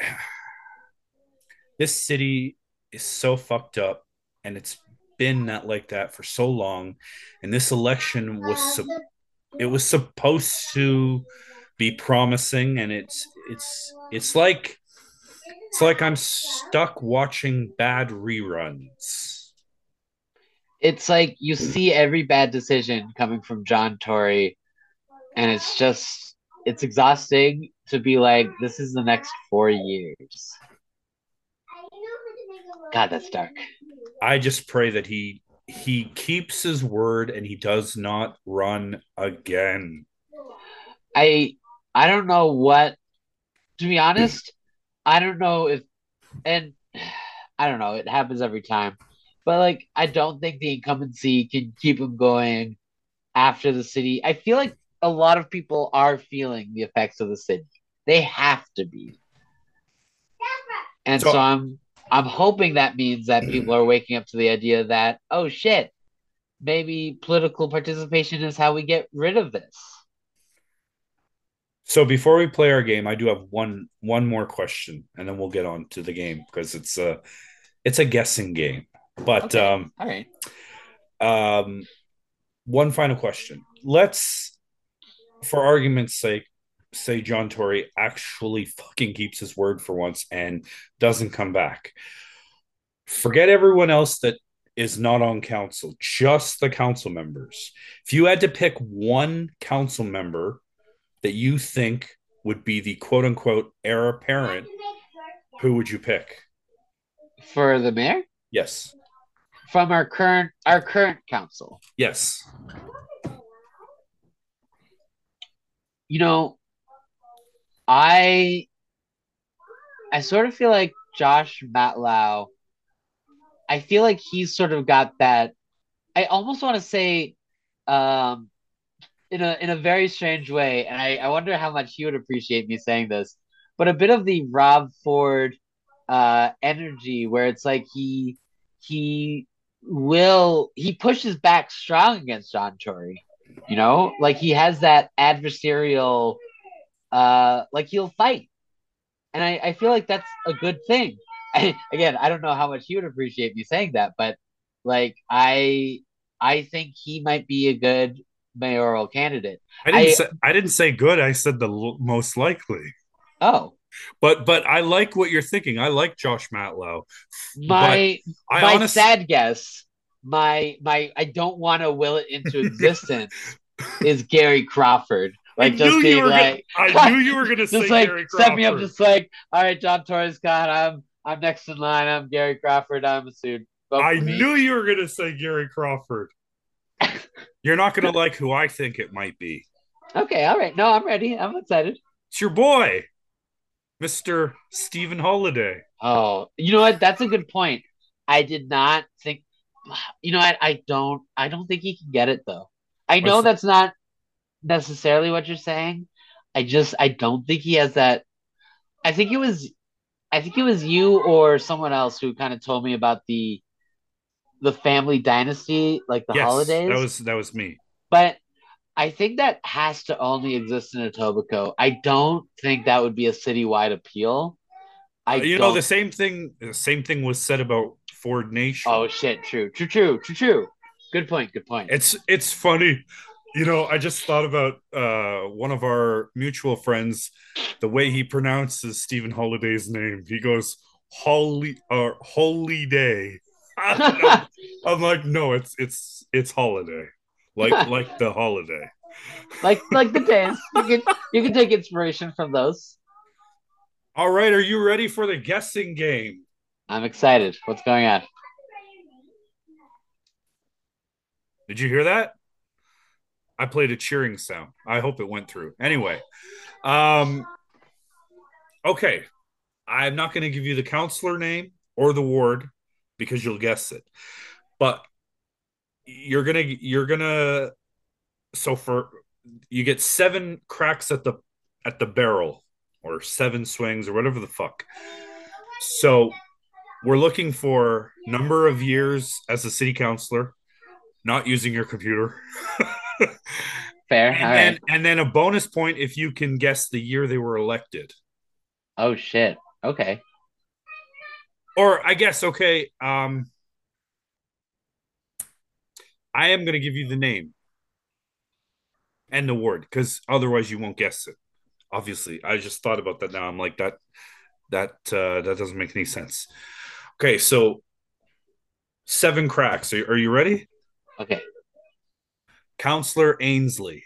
(sighs) this city is so fucked up and it's been not like that for so long and this election was sup- it was supposed to be promising and it's it's it's like it's like I'm stuck watching bad reruns. It's like you see every bad decision coming from John Tory, and it's just it's exhausting to be like, this is the next four years. God, that's dark. I just pray that he he keeps his word and he does not run again. I I don't know what to be honest, I don't know if and (sighs) I don't know, it happens every time. But like I don't think the incumbency can keep him going after the city. I feel like a lot of people are feeling the effects of the city. They have to be. And So- so I'm I'm hoping that means that people are waking up to the idea that, oh shit, maybe political participation is how we get rid of this. So before we play our game, I do have one one more question, and then we'll get on to the game because it's a it's a guessing game. But Okay. um, All right. um, one final question. Let's, for argument's sake, say John Tory actually fucking keeps his word for once and doesn't come back. Forget everyone else that is not on council, just the council members. If you had to pick one council member that you think would be the quote unquote heir apparent, who would you pick? For the mayor? Yes. From our current our current council. Yes. You know, I I sort of feel like Josh Matlow. I feel like he's sort of got that. I almost want to say, um, in a in a very strange way, and I I wonder how much he would appreciate me saying this, but a bit of the Rob Ford, uh, energy where it's like he he will he pushes back strong against John Tory. You know, like he has that adversarial, uh, like he'll fight, and I, I feel like that's a good thing. (laughs) again, I don't know how much he would appreciate me saying that, but like I, I think he might be a good mayoral candidate. I didn't I- say I didn't say good. I said the l- most likely. Oh, But but I like what you're thinking. I like Josh Matlow. my I my honestly sad guess, my my I don't want to will it into (laughs) existence is Gary Crawford. Like I just knew you being like, gonna, I knew you were gonna (laughs) say just like set me up, just like, all right, John Torres gone. I'm I'm next in line. I'm Gary Crawford. I'm a suit. I knew you were gonna say Gary Crawford. (laughs) You're not gonna like who I think it might be. Okay, all right. No, I'm ready. I'm excited. It's your boy, Mr. Stephen Holyday. Oh, you know what? That's a good point. I did not think. You know, I I don't I don't think he can get it though. I know that's not necessarily what you're saying. I just I don't think he has that. I think it was, I think it was you or someone else who kind of told me about the, the family dynasty, like the yes, holidays. that was that was me. But I think that has to only exist in Etobicoke. I don't think that would be a citywide appeal. I Uh, you know the same thing. The same thing was said about Ford Nation. Oh shit! True, true, true, true, true. Good point. Good point. It's it's funny. You know, I just thought about uh, one of our mutual friends, the way he pronounces Stephen Holyday's name. He goes holy or holy day. (laughs) I'm like, no, it's it's it's holiday, like (laughs) like the holiday. like like the (laughs) dance. You can you can take inspiration from those. All right, are you ready for the guessing game? I'm excited. What's going on? Did you hear that? I played a cheering sound. I hope it went through. Anyway, um, okay. I'm not going to give you the counselor name or the ward because you'll guess it. But you're gonna you're gonna so for you get seven cracks at the at the barrel or seven swings or whatever the fuck. So we're looking for number of years as a city councilor, not using your computer. (laughs) Fair. and, All then, right. and then a bonus point if you can guess the year they were elected. Oh shit. Okay. Or I guess okay, um I am going to give you the name and the word because otherwise you won't guess it. Obviously, I just thought about that now. I'm like that that uh, that doesn't make any sense. Okay, so seven cracks. Are, are you ready? Okay. Counselor Ainslie.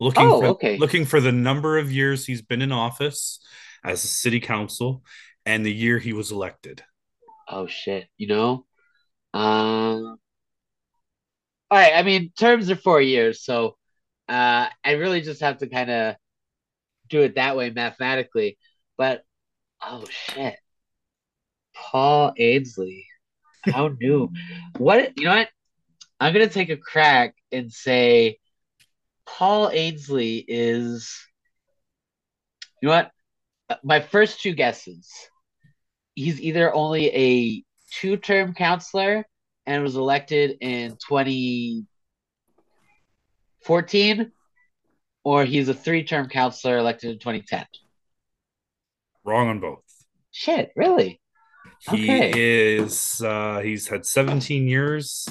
Looking Oh, for okay. looking for the number of years he's been in office as a city council and the year he was elected. Oh shit. You know? Um all right, I mean terms are four years, so uh I really just have to kind of do it that way mathematically. But oh shit. Paul Ainslie. How new? What you know what? I'm gonna take a crack and say Paul Ainslie is you know what? My first two guesses. He's either only a two-term counselor and was elected in 2014, or he's a three-term counselor elected in 2010. Wrong on both. Shit, really? He Okay. is uh he's had 17 years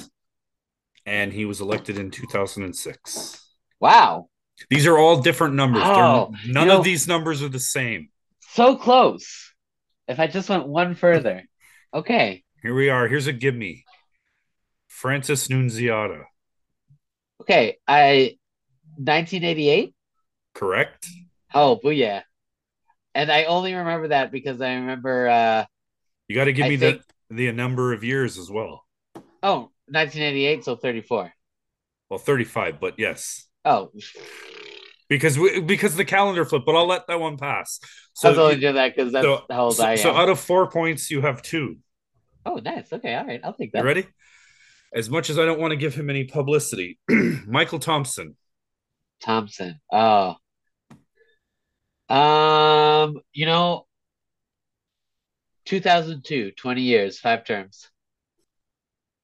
and he was elected in 2006. Wow. These are all different numbers. They're- Oh, none you know- of these numbers are the same. So close. If I just went one further. Okay. Here we are. Here's a give me. Frances Nunziata, Okay. I 1988? correct? Oh, booyah. And I only remember that because I remember uh You got to give I me think- the the number of years as well. oh, 1988, so 34. Well, 35, but yes. Oh, Because we, because the calendar flip, but I'll let that one pass. I was So, only doing that because that's so, how old so, I am. so out of four points, you have two. oh, nice. Okay, all right. I'll take You that. ready? As much as I don't want to give him any publicity, (clears throat) Michael Thompson. Thompson. Oh. Um, you know, 2002, 20 years, five terms.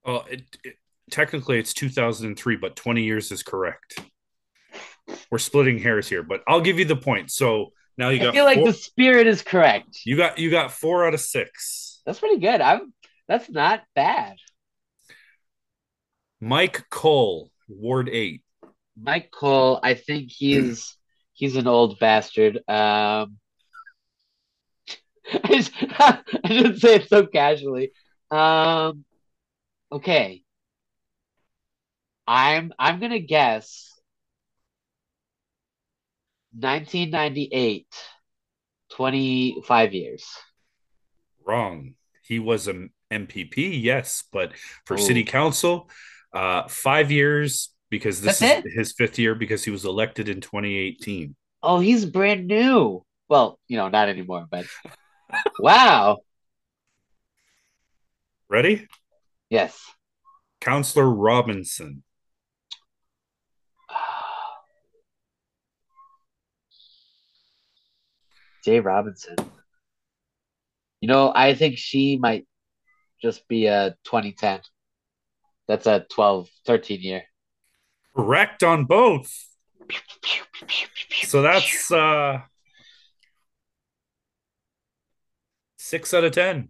Well, it, it, technically it's 2003, but 20 years is correct. We're splitting hairs here, but I'll give you the point. So now you I got feel like four, the spirit is correct. you got you got four out of six. That's pretty good. I'm that's not bad. Mike Cole, Ward Eight. Mike Cole, I think he's he's an old bastard. Um (laughs) I, didn't (laughs) say it so casually. Um okay. I'm I'm gonna guess 1998, 25 years. Wrong. He was an MPP, yes, but for Oh. city council, uh, five years because this That's is his fifth year because he was elected in 2018. Oh, he's brand new. Well, you know, not anymore, but wow. Ready? Yes. Counselor Robinson. (sighs) Jaye Robinson. You know, I think she might just be a 2010. That's a 12, 13 year. Correct on both. So that's uh six out of ten.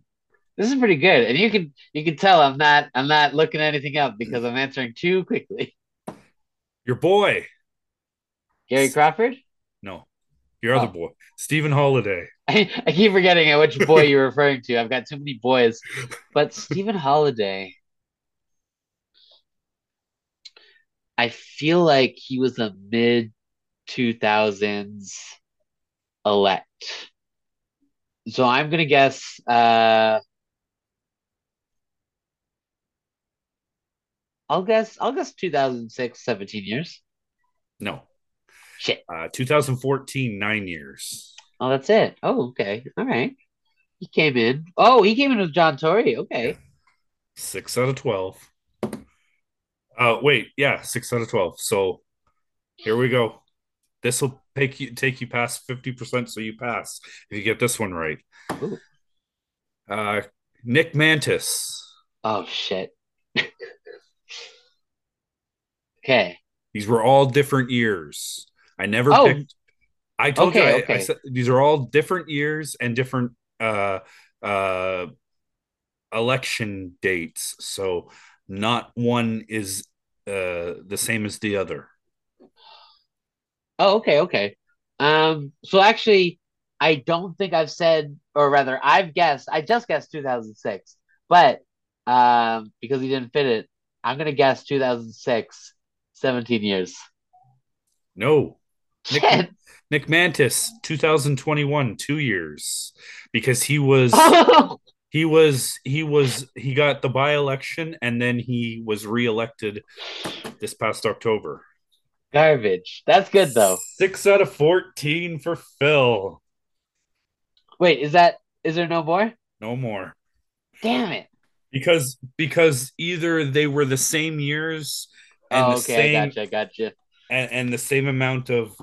This is pretty good. And you can you can tell I'm not I'm not looking anything up because mm. I'm answering too quickly. Your boy. Gary Crawford? No. Your other Oh. boy. Stephen Holyday. (laughs) I, I keep forgetting at which boy you're referring to. I've got too many boys. But (laughs) Stephen Holyday. I feel like he was a mid 2000s elect. So I'm gonna guess uh I'll guess I'll guess 2006, 17 years. No. Shit. Uh, 2014, nine years. Oh, that's it. Oh, okay. All right. He came in. Oh, he came in with John Tory. Okay. Yeah. Six out of 12. Uh, wait, yeah, six out of 12. So here we go. This will take you take you past 50%, so you pass if you get this one right. Ooh. Uh, Nick Mantas. Oh shit. (laughs) okay. These were all different years. I never Oh. picked. I told Okay, you. I, I okay. said these are all different years and different uh uh election dates. So not one is uh the same as the other. Oh, okay, okay. Um, so actually, I don't think I've said, or rather, I've guessed. I just guessed 2006, but um, because he didn't fit it, I'm gonna guess 2006, 17 years. No. Nick, (laughs) Nick Mantas, 2021, two years, because he was (laughs) he was he was he got the by election and then he was reelected this past October. Garbage. That's good though. Six out of 14 for Phil. Wait, is that is there no more? No more. Damn it. Because because either they were the same years and Oh, the okay, same I gotcha, I gotcha. and, and the same amount of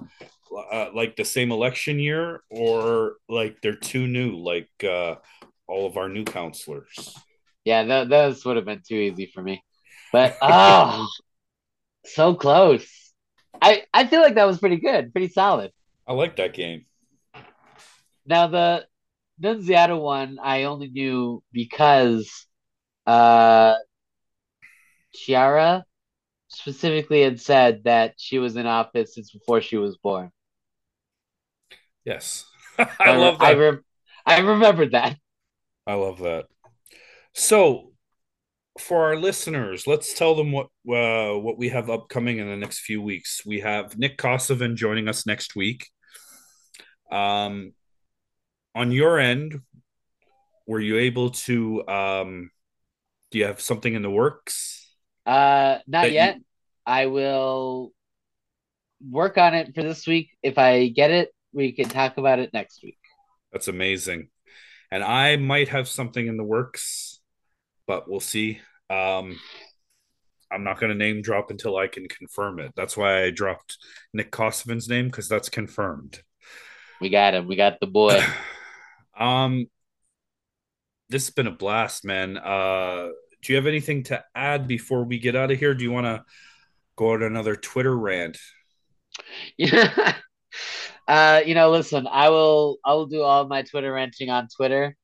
uh, like the same election year or like they're too new like uh all of our new counselors. Yeah, that those would have been too easy for me. But oh, (laughs) so close. I I feel like that was pretty good, pretty solid. I like that game. Now the Nunziata one I only knew because uh Chiara specifically had said that she was in office since before she was born. Yes. (laughs) I love that. I, re- I remembered that. I love that. So, for our listeners, let's tell them what uh, what we have upcoming in the next few weeks. We have Nick Kosovan joining us next week. Um, on your end, were you able to? Um, do you have something in the works? Uh, not That you- yet. I will work on it for this week. If I get it, we can talk about it next week. That's amazing. And I might have something in the works, but we'll see. Um, I'm not going to name drop until I can confirm it. That's why I dropped Nick Kosovan's name because that's confirmed. We got him. We got the boy. (sighs) um, this has been a blast, man. Uh, do you have anything to add before we get out of here? Do you want to go on another Twitter rant? Yeah. (laughs) Uh, you know, listen, I will I will do all my Twitter ranting on Twitter.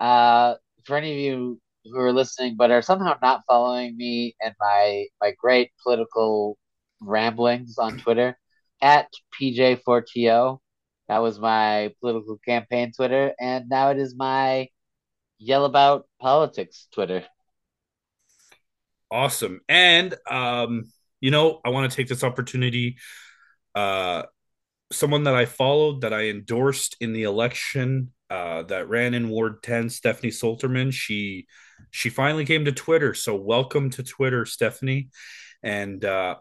Uh, for any of you who are listening but are somehow not following me and my my great political ramblings on Twitter at PJ4TO. That was my political campaign Twitter, and now it is my yell about politics Twitter. Awesome. And um, you know, I want to take this opportunity. Uh, someone that I followed, that I endorsed in the election, uh, that ran in Ward 10, Stephanie Solterman. She she finally came to Twitter. So welcome to Twitter, Stephanie. And uh,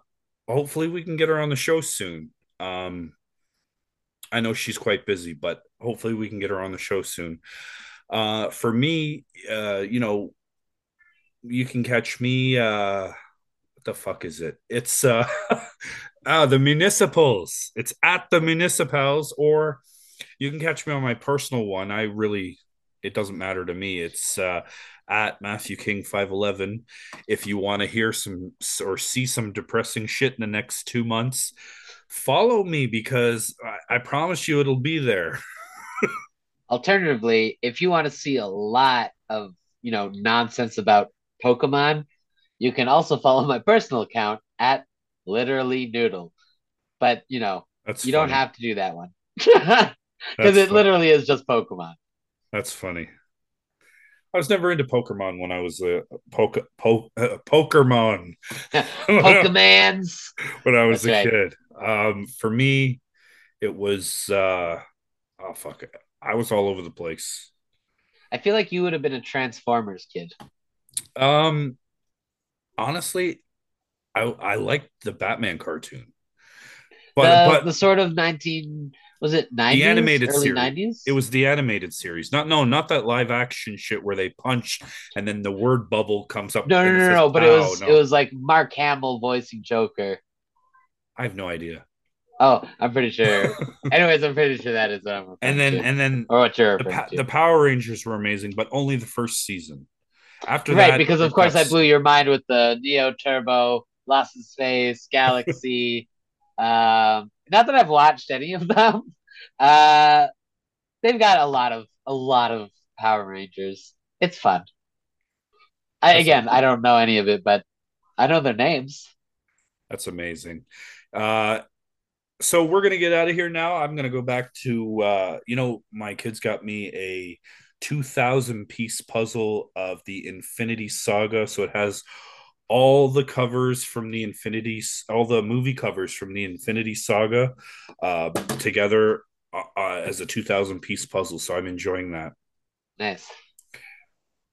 hopefully we can get her on the show soon. Um, I know she's quite busy, but hopefully we can get her on the show soon. Uh, for me, uh, you know, you can catch me. Uh, what the fuck is it? It's uh, uh, (laughs) the municipals. It's at the municipals, or you can catch me on my personal one. I really, it doesn't matter to me. It's uh, at Matthew King five eleven. If you want to hear some or see some depressing shit in the next two months, follow me because I, I promise you it'll be there. (laughs) Alternatively, if you want to see a lot of you know nonsense about Pokemon, you can also follow my personal account at literally noodle. But you know, That's you funny. don't have to do that one (laughs) because it fu- literally is just Pokemon. That's funny. I was never into Pokemon when I was a poke, po, uh, Pokemon. (laughs) Pokemans. (laughs) when I was That's a right. kid. Um, for me, it was uh, oh fuck it. I was all over the place. I feel like you would have been a Transformers kid. Um, honestly, I I liked the Batman cartoon, but the but the sort of nineteen was it nineties the animated early series. nineties? it was the animated series. Not no, not that live action shit where they punch and then the word bubble comes up. no no no no, says, no but it was no. it was like Mark Hamill voicing Joker. I have no idea. Oh, I'm pretty sure. (laughs) Anyways, I'm pretty sure that is what I'm And then to. and then or what you're the the Power Rangers were amazing, but only the first season. After right, that, because of course I blew your mind with the Neo Turbo, Lost in Space, (laughs) Galaxy. Um, not that I've watched any of them. (laughs) Uh, they've got a lot of a lot of Power Rangers. It's fun. I again. I don't know any of it, but I know their names. That's amazing. Uh, so we're gonna get out of here now. I'm gonna go back to uh, you know, my kids got me a 2,000 piece puzzle of the Infinity Saga. So it has all the covers from the Infinity, all the movie covers from the Infinity Saga, uh, together uh, uh, as a 2,000 piece puzzle. So I'm enjoying that. Nice.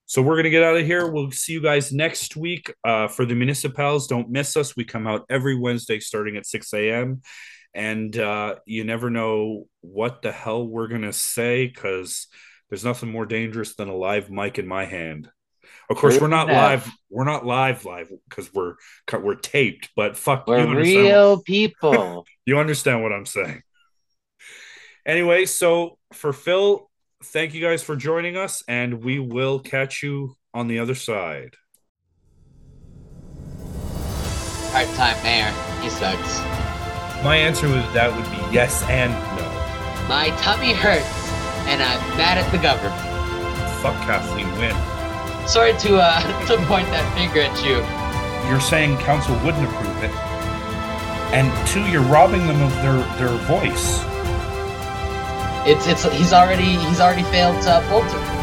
So we're gonna get out of here. We'll see you guys next week uh, for the municipals. Don't miss us. We come out every Wednesday starting at 6 a.m. And uh, you never know what the hell we're gonna say because there's nothing more dangerous than a live mic in my hand. Of course, True we're not enough. live. We're not live live because we're we're taped. But fuck, you We're understand real (laughs) people. you understand what I'm saying. Anyway, so for Phil, thank you guys for joining us, and we will catch you on the other side. Part time mayor. He sucks. My answer to that would be yes and no. My tummy hurts, and I'm mad at the government. Fuck Kathleen Wynne. Sorry to uh (laughs) to point that finger at you. You're saying council wouldn't approve it, and two, you're robbing them of their their voice. It's it's he's already he's already failed to uphold it.